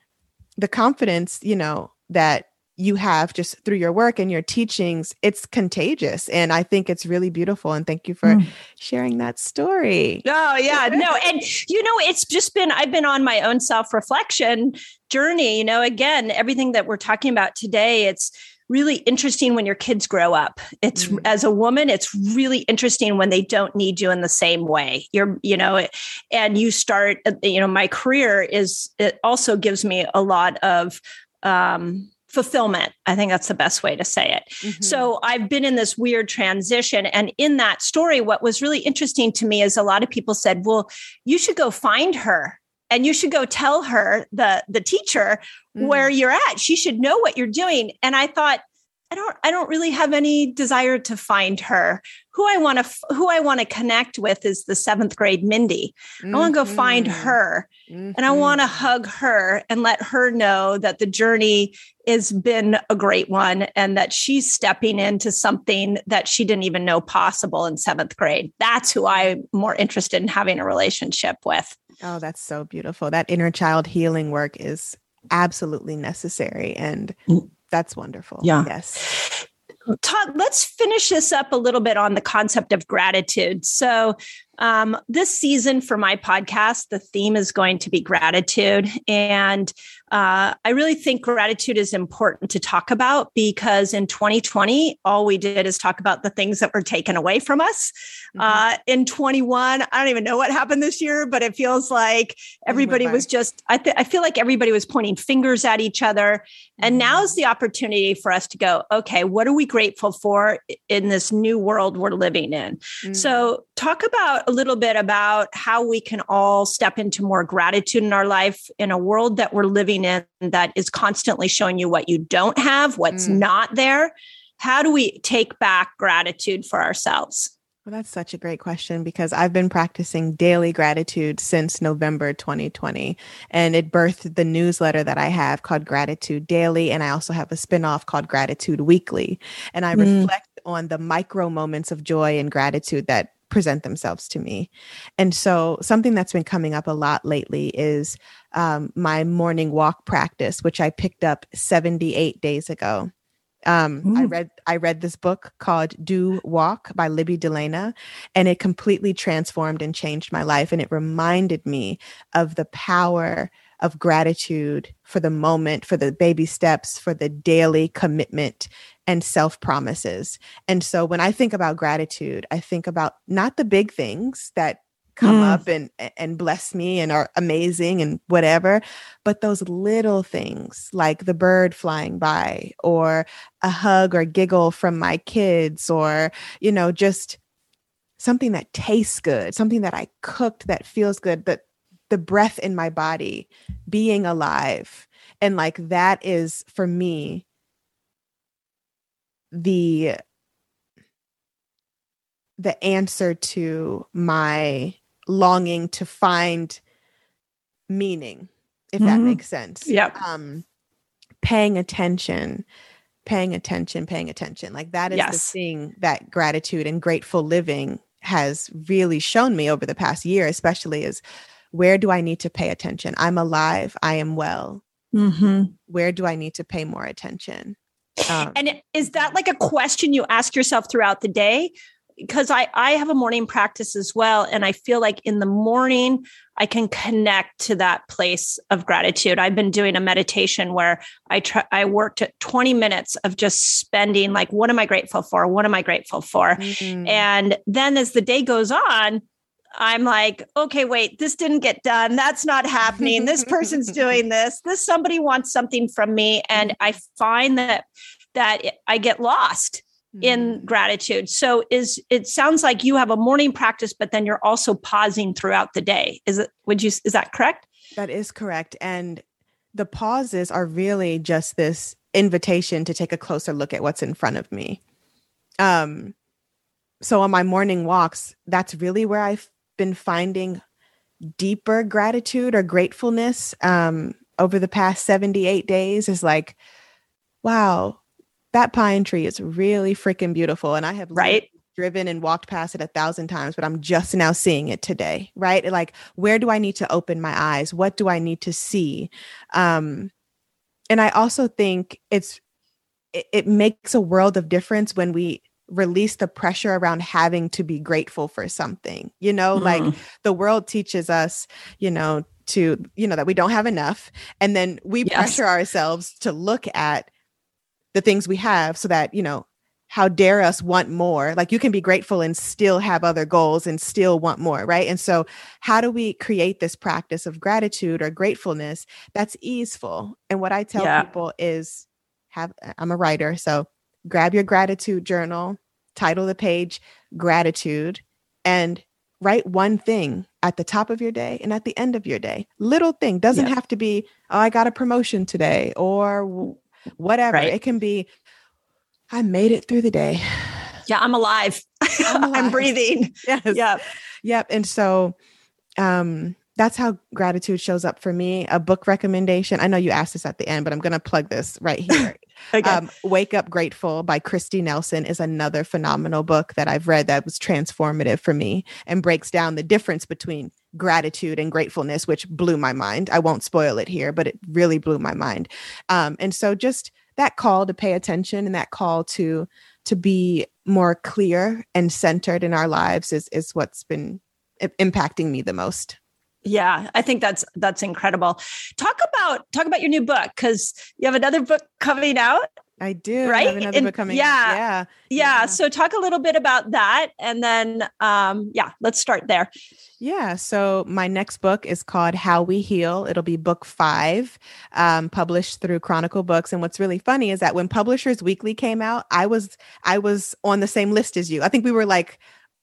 the confidence, you know, that you have just through your work and your teachings it's contagious. And i think it's really beautiful. And thank you for mm. sharing that story. Oh yeah. *laughs* No and you know it's just been i've been on my own self-reflection journey. You know again everything that we're talking about today it's really interesting when your kids grow up. It's mm. as a woman it's really interesting when they don't need you in the same way. You're you know and you start uh, you know my career is it also gives me a lot of um fulfillment. I think that's the best way to say it. Mm-hmm. So I've been in this weird transition. And in that story, what was really interesting to me is a lot of people said, well, you should go find her and you should go tell her the the teacher mm-hmm. where you're at she should know what you're doing and i thought I don't I don't really have any desire to find her. Who I want to who I want to connect with is the 7th grade Mindy. Mm-hmm. I want to go find mm-hmm. her mm-hmm. and I want to hug her and let her know that the journey has been a great one and that she's stepping into something that she didn't even know possible in 7th grade. That's who I'm more interested in having a relationship with. Oh, that's so beautiful. That inner child healing work is absolutely necessary and mm. That's wonderful. Yeah. Yes. Todd, let's finish this up a little bit on the concept of gratitude. So, Um, this season for my podcast, the theme is going to be gratitude. And uh, I really think gratitude is important to talk about because in 2020, all we did is talk about the things that were taken away from us. Mm-hmm. Uh, in 21, I don't even know what happened this year, but it feels like everybody was just, I, th- I feel like everybody was pointing fingers at each other. And mm-hmm. now's the opportunity for us to go, okay, what are we grateful for in this new world we're living in? Mm-hmm. So, talk about a little bit about how we can all step into more gratitude in our life in a world that we're living in that is constantly showing you what you don't have, what's mm. not there. How do we take back gratitude for ourselves? Well, that's such a great question because I've been practicing daily gratitude since November 2020. And it birthed the newsletter that I have called Gratitude Daily. And I also have a spinoff called Gratitude Weekly. And I mm. reflect on the micro moments of joy and gratitude that present themselves to me. And so, something that's been coming up a lot lately is um, my morning walk practice, which I picked up 78 days ago. Um, I read I read this book called Do Walk by Libby DeLana, and it completely transformed and changed my life. And it reminded me of the power of gratitude for the moment, for the baby steps, for the daily commitment and self promises. And so when I think about gratitude, I think about not the big things that come mm. up and and bless me and are amazing and whatever but those little things like the bird flying by or a hug or giggle from my kids or you know just something that tastes good something that i cooked that feels good that the breath in my body being alive and like that is for me the the answer to my longing to find meaning, if that mm-hmm. makes sense. Yeah. Um, paying attention, paying attention, paying attention. Like that is yes. the thing that gratitude and grateful living has really shown me over the past year, especially is where do I need to pay attention? I'm alive. I am well. Mm-hmm. Where do I need to pay more attention? Um, and is that like a question you ask yourself throughout the day? because I, I have a morning practice as well. And I feel like in the morning, I can connect to that place of gratitude. I've been doing a meditation where I try, I worked at 20 minutes of just spending like, what am I grateful for? What am I grateful for? Mm-hmm. And then as the day goes on, I'm like, okay, wait, this didn't get done. That's not happening. this person's *laughs* doing this. This somebody wants something from me. And I find that that I get lost in mm. gratitude. So is it sounds like you have a morning practice but then you're also pausing throughout the day. Is it would you is that correct? That is correct. And the pauses are really just this invitation to take a closer look at what's in front of me. Um so on my morning walks, that's really where I've been finding deeper gratitude or gratefulness um over the past 78 days is like wow that pine tree is really freaking beautiful. And I have right driven and walked past it a thousand times, but I'm just now seeing it today. Right. Like, where do I need to open my eyes? What do I need to see? Um, and I also think it's it, it makes a world of difference when we release the pressure around having to be grateful for something. You know, mm. like the world teaches us, you know, to, you know, that we don't have enough. And then we yes. pressure ourselves to look at the things we have so that, you know, how dare us want more? Like you can be grateful and still have other goals and still want more, right? And so, how do we create this practice of gratitude or gratefulness that's easeful? And what I tell yeah. people is have I'm a writer, so grab your gratitude journal, title the page gratitude and write one thing at the top of your day and at the end of your day. Little thing doesn't yeah. have to be, oh, I got a promotion today or whatever. Right. It can be, I made it through the day. Yeah, I'm alive. I'm, *laughs* alive. I'm breathing. *laughs* Yes. Yep. Yep. And so um that's how gratitude shows up for me. A book recommendation. I know you asked this at the end, but I'm going to plug this right here. *laughs* okay. um, Wake Up Grateful by Kristi Nelson is another phenomenal book that I've read that was transformative for me and breaks down the difference between gratitude and gratefulness, which blew my mind. I won't spoil it here, but it really blew my mind. Um, and so just that call to pay attention and that call to to be more clear and centered in our lives is is what's been impacting me the most. Yeah, I think that's that's incredible. Talk about talk about your new book because you have another book coming out. I do. Right. another and, book coming. Yeah, yeah, yeah. So talk a little bit about that, and then um, yeah, let's start there. Yeah. So my next book is called How We Heal. It'll be book five, um, published through Chronicle Books. And what's really funny is that when Publishers Weekly came out, I was I was on the same list as you. I think we were like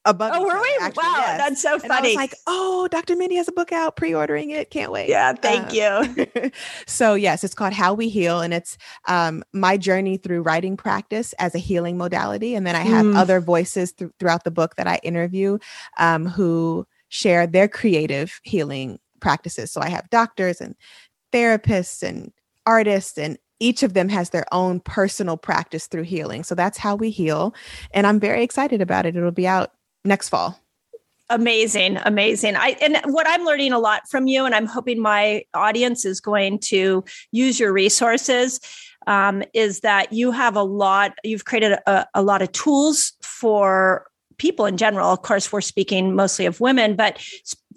above. Oh, were we? Actually, wow, yes. that's so funny. And I was like, oh, Dr. Mindy has a book out, pre-ordering it. Can't wait. Yeah, thank uh, you. *laughs* so yes, it's called How We Heal, and it's um, my journey through writing practice as a healing modality. And then I have mm. other voices th- throughout the book that I interview um, who share their creative healing practices. So I have doctors and therapists and artists and each of them has their own personal practice through healing. So that's how we heal. And I'm very excited about it. It'll be out next fall. Amazing, amazing. I and what I'm learning a lot from you, and I'm hoping my audience is going to use your resources. Um, is that you have a lot? You've created a, a lot of tools for people in general. Of course, we're speaking mostly of women, but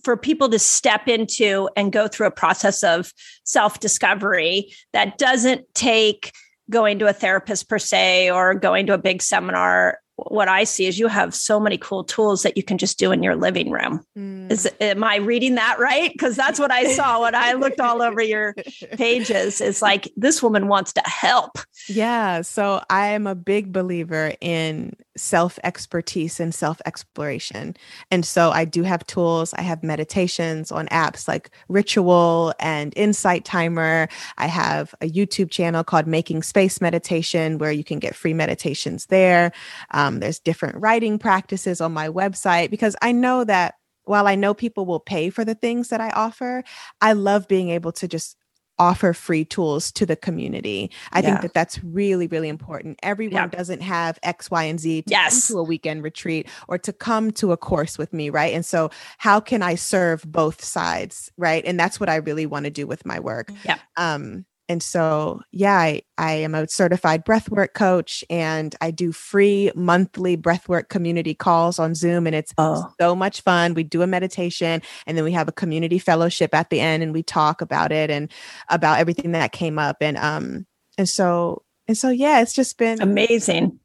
for people to step into and go through a process of self discovery that doesn't take going to a therapist per se or going to a big seminar what I see is you have so many cool tools that you can just do in your living room. Mm. Is am I reading that right? Because that's what I saw when I looked all over your *laughs* pages. Is like this woman wants to help. Yeah. So I am a big believer in self expertise and self exploration. And so I do have tools. I have meditations on apps like Ritual and Insight Timer. I have a YouTube channel called Making Space Meditation where you can get free meditations there. Um, there's different writing practices on my website because I know that while I know people will pay for the things that I offer, I love being able to just offer free tools to the community. I yeah. think that that's really, really important. Everyone yeah. doesn't have X, Y, and Z to yes. come to a weekend retreat or to come to a course with me, right? And so, how can I serve both sides, right? And that's what I really want to do with my work. Yeah. Um, and so, yeah, I, I am a certified breathwork coach and I do free monthly breathwork community calls on Zoom. And it's oh. so much fun. We do a meditation and then we have a community fellowship at the end and we talk about it and about everything that came up. And, um, and so, and so, yeah, it's just been amazing.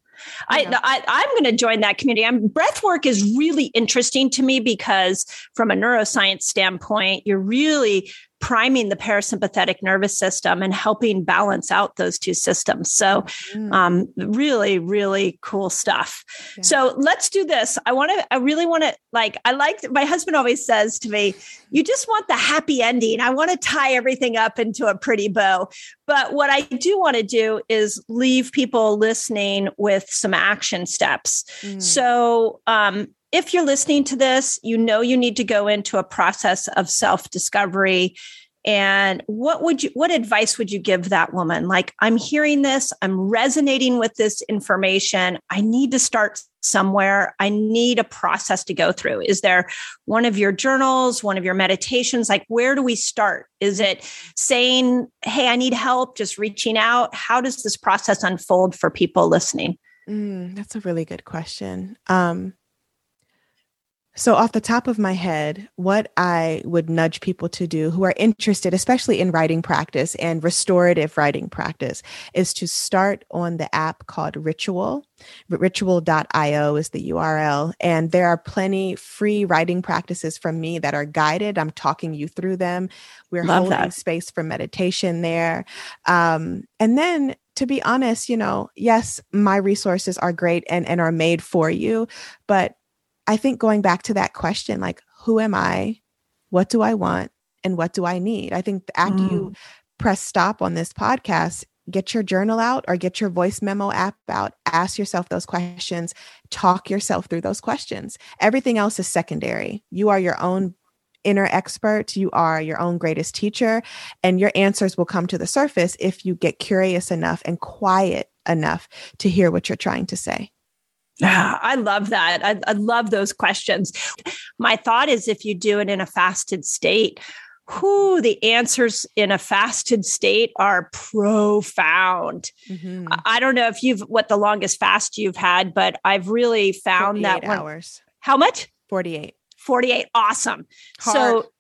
I, I am going to join that community. I'm, breath work is really interesting to me because from a neuroscience standpoint, you're really priming the parasympathetic nervous system and helping balance out those two systems. So, mm. um, really, really cool stuff. Yeah. So let's do this. I want to. I really want to. Like, I like. My husband always says to me, "You just want the happy ending. I want to tie everything up into a pretty bow." But what I do want to do is leave people listening with some action steps. Mm. So, um, if you're listening to this, you know you need to go into a process of self discovery. And what would you, what advice would you give that woman? Like, I'm hearing this, I'm resonating with this information. I need to start somewhere. I need a process to go through. Is there one of your journals, one of your meditations? Like, where do we start? Is it saying, Hey, I need help, just reaching out? How does this process unfold for people listening? Mm, that's a really good question. Um, so, off the top of my head, what I would nudge people to do who are interested, especially in writing practice and restorative writing practice, is to start on the app called Ritual. Ritual.io is the URL. And there are plenty free writing practices from me that are guided. I'm talking you through them. We're Love holding that. space for meditation there. Um, and then to be honest, you know, yes, my resources are great and, and are made for you, but I think going back to that question, like, who am I? What do I want? And what do I need? I think after mm. you press stop on this podcast, get your journal out or get your voice memo app out. Ask yourself those questions. Talk yourself through those questions. Everything else is secondary. You are your own inner expert. You are your own greatest teacher, and your answers will come to the surface if you get curious enough and quiet enough to hear what you're trying to say. Yeah, I love that. I, I, love those questions. My thought is if you do it in a fasted state, who the answers in a fasted state are profound. Mm-hmm. I don't know if you've what the longest fast you've had, but I've really found that one. hours. How much? 48. 48. Awesome. Hard. So,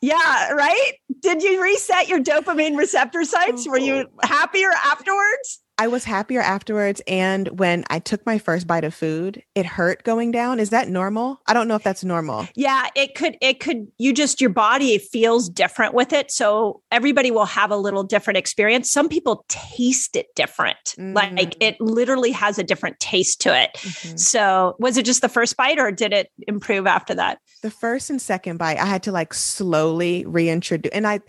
yeah, right? Did you reset your dopamine receptor sites? Were you Oh. happier afterwards? I was happier afterwards. And when I took my first bite of food, it hurt going down. Is that normal? I don't know if that's normal. Yeah, it could, it could, you just, your body feels different with it. So everybody will have a little different experience. Some people taste it different. Like Mm. it literally has a different taste to it. Mhm. So was it just the first bite or did it improve after that? The first and second bite, I had to like slowly reintroduce. And I,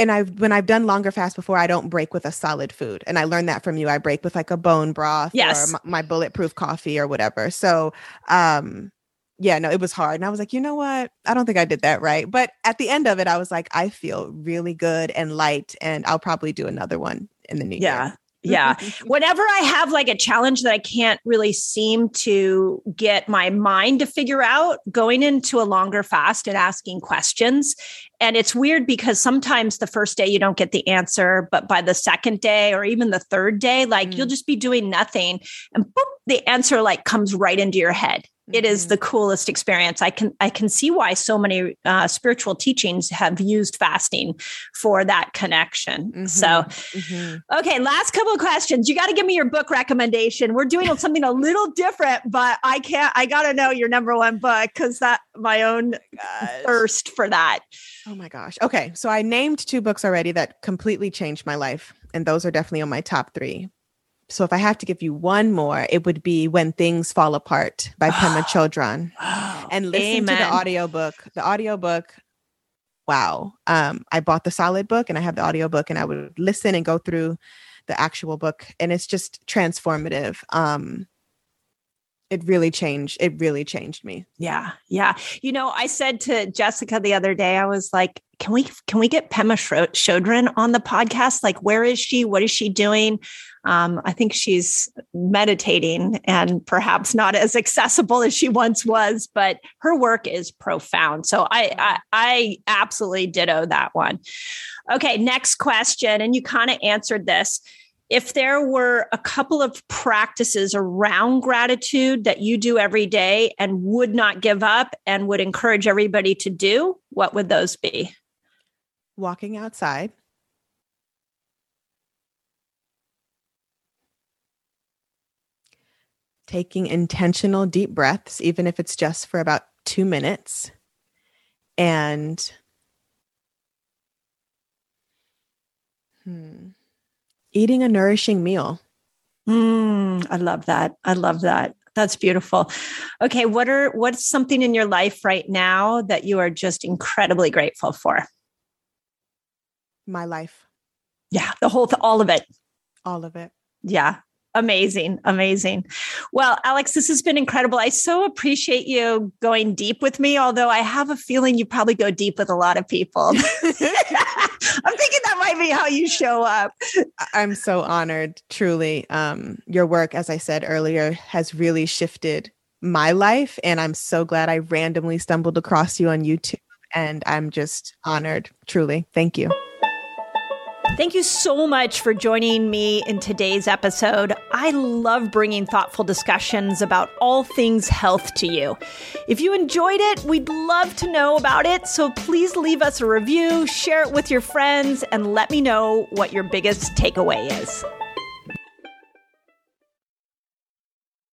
and I've when I've done longer fasts before, I don't break with a solid food. And I learned that from you. I break with like a bone broth Yes. or my, my bulletproof coffee or whatever. So, um, yeah, no, it was hard. And I was like, you know what? I don't think I did that right. But at the end of it, I was like, I feel really good and light. And I'll probably do another one in the new Yeah. year. Yeah. *laughs* Whenever I have like a challenge that I can't really seem to get my mind to figure out, going into a longer fast and asking questions. And it's weird because sometimes the first day you don't get the answer, but by the second day or even the third day, like Mm. you'll just be doing nothing and boop, the answer like comes right into your head. It is the coolest experience. I can I can see why so many uh, spiritual teachings have used fasting for that connection. So Mhm. Okay, last couple of questions. You got to give me your book recommendation. We're doing *laughs* something a little different, but I can't. I got to know your number one book because that my own Gosh. thirst for that. Oh my gosh. Okay. So I named two books already that completely changed my life. And those are definitely on my top three. So if I have to give you one more, it would be When Things Fall Apart by *gasps* Pema Chodron. And listen to the Amen. audiobook. The audiobook, wow. Um, I bought the solid book and I have the audiobook and I would listen and go through the actual book. And it's just transformative. Um, it really changed. It really changed me. Yeah, yeah. You know, I said to Jessica the other day, I was like, "Can we can we get Pema Shro- on the podcast? Like, where is she? What is she doing?" Um, I think she's meditating and perhaps not as accessible as she once was, but her work is profound. So I I, I absolutely ditto that one. Okay, next question, and you kind of answered this if there were a couple of practices around gratitude that you do every day and would not give up and would encourage everybody to do, what would those be? Walking outside. taking intentional deep breaths, even if it's just for about two minutes, and hmm, eating a nourishing meal. Mm, I love that. I love that. That's beautiful. Okay, what are what's something in your life right now that you are just incredibly grateful for? My life, Yeah, the whole th- all of it. all of it. Yeah. Amazing. Amazing. Well, Alex, this has been incredible. I so appreciate you going deep with me, although I have a feeling you probably go deep with a lot of people. *laughs* *laughs* I'm thinking that might be how you show up. I'm so honored, truly. Um, your work, as I said earlier, has really shifted my life. And I'm so glad I randomly stumbled across you on YouTube. And I'm just honored, truly. Thank you. Thank you so much for joining me in today's episode. I love bringing thoughtful discussions about all things health to you. If you enjoyed it, we'd love to know about it. So please leave us a review, share it with your friends, and let me know what your biggest takeaway is.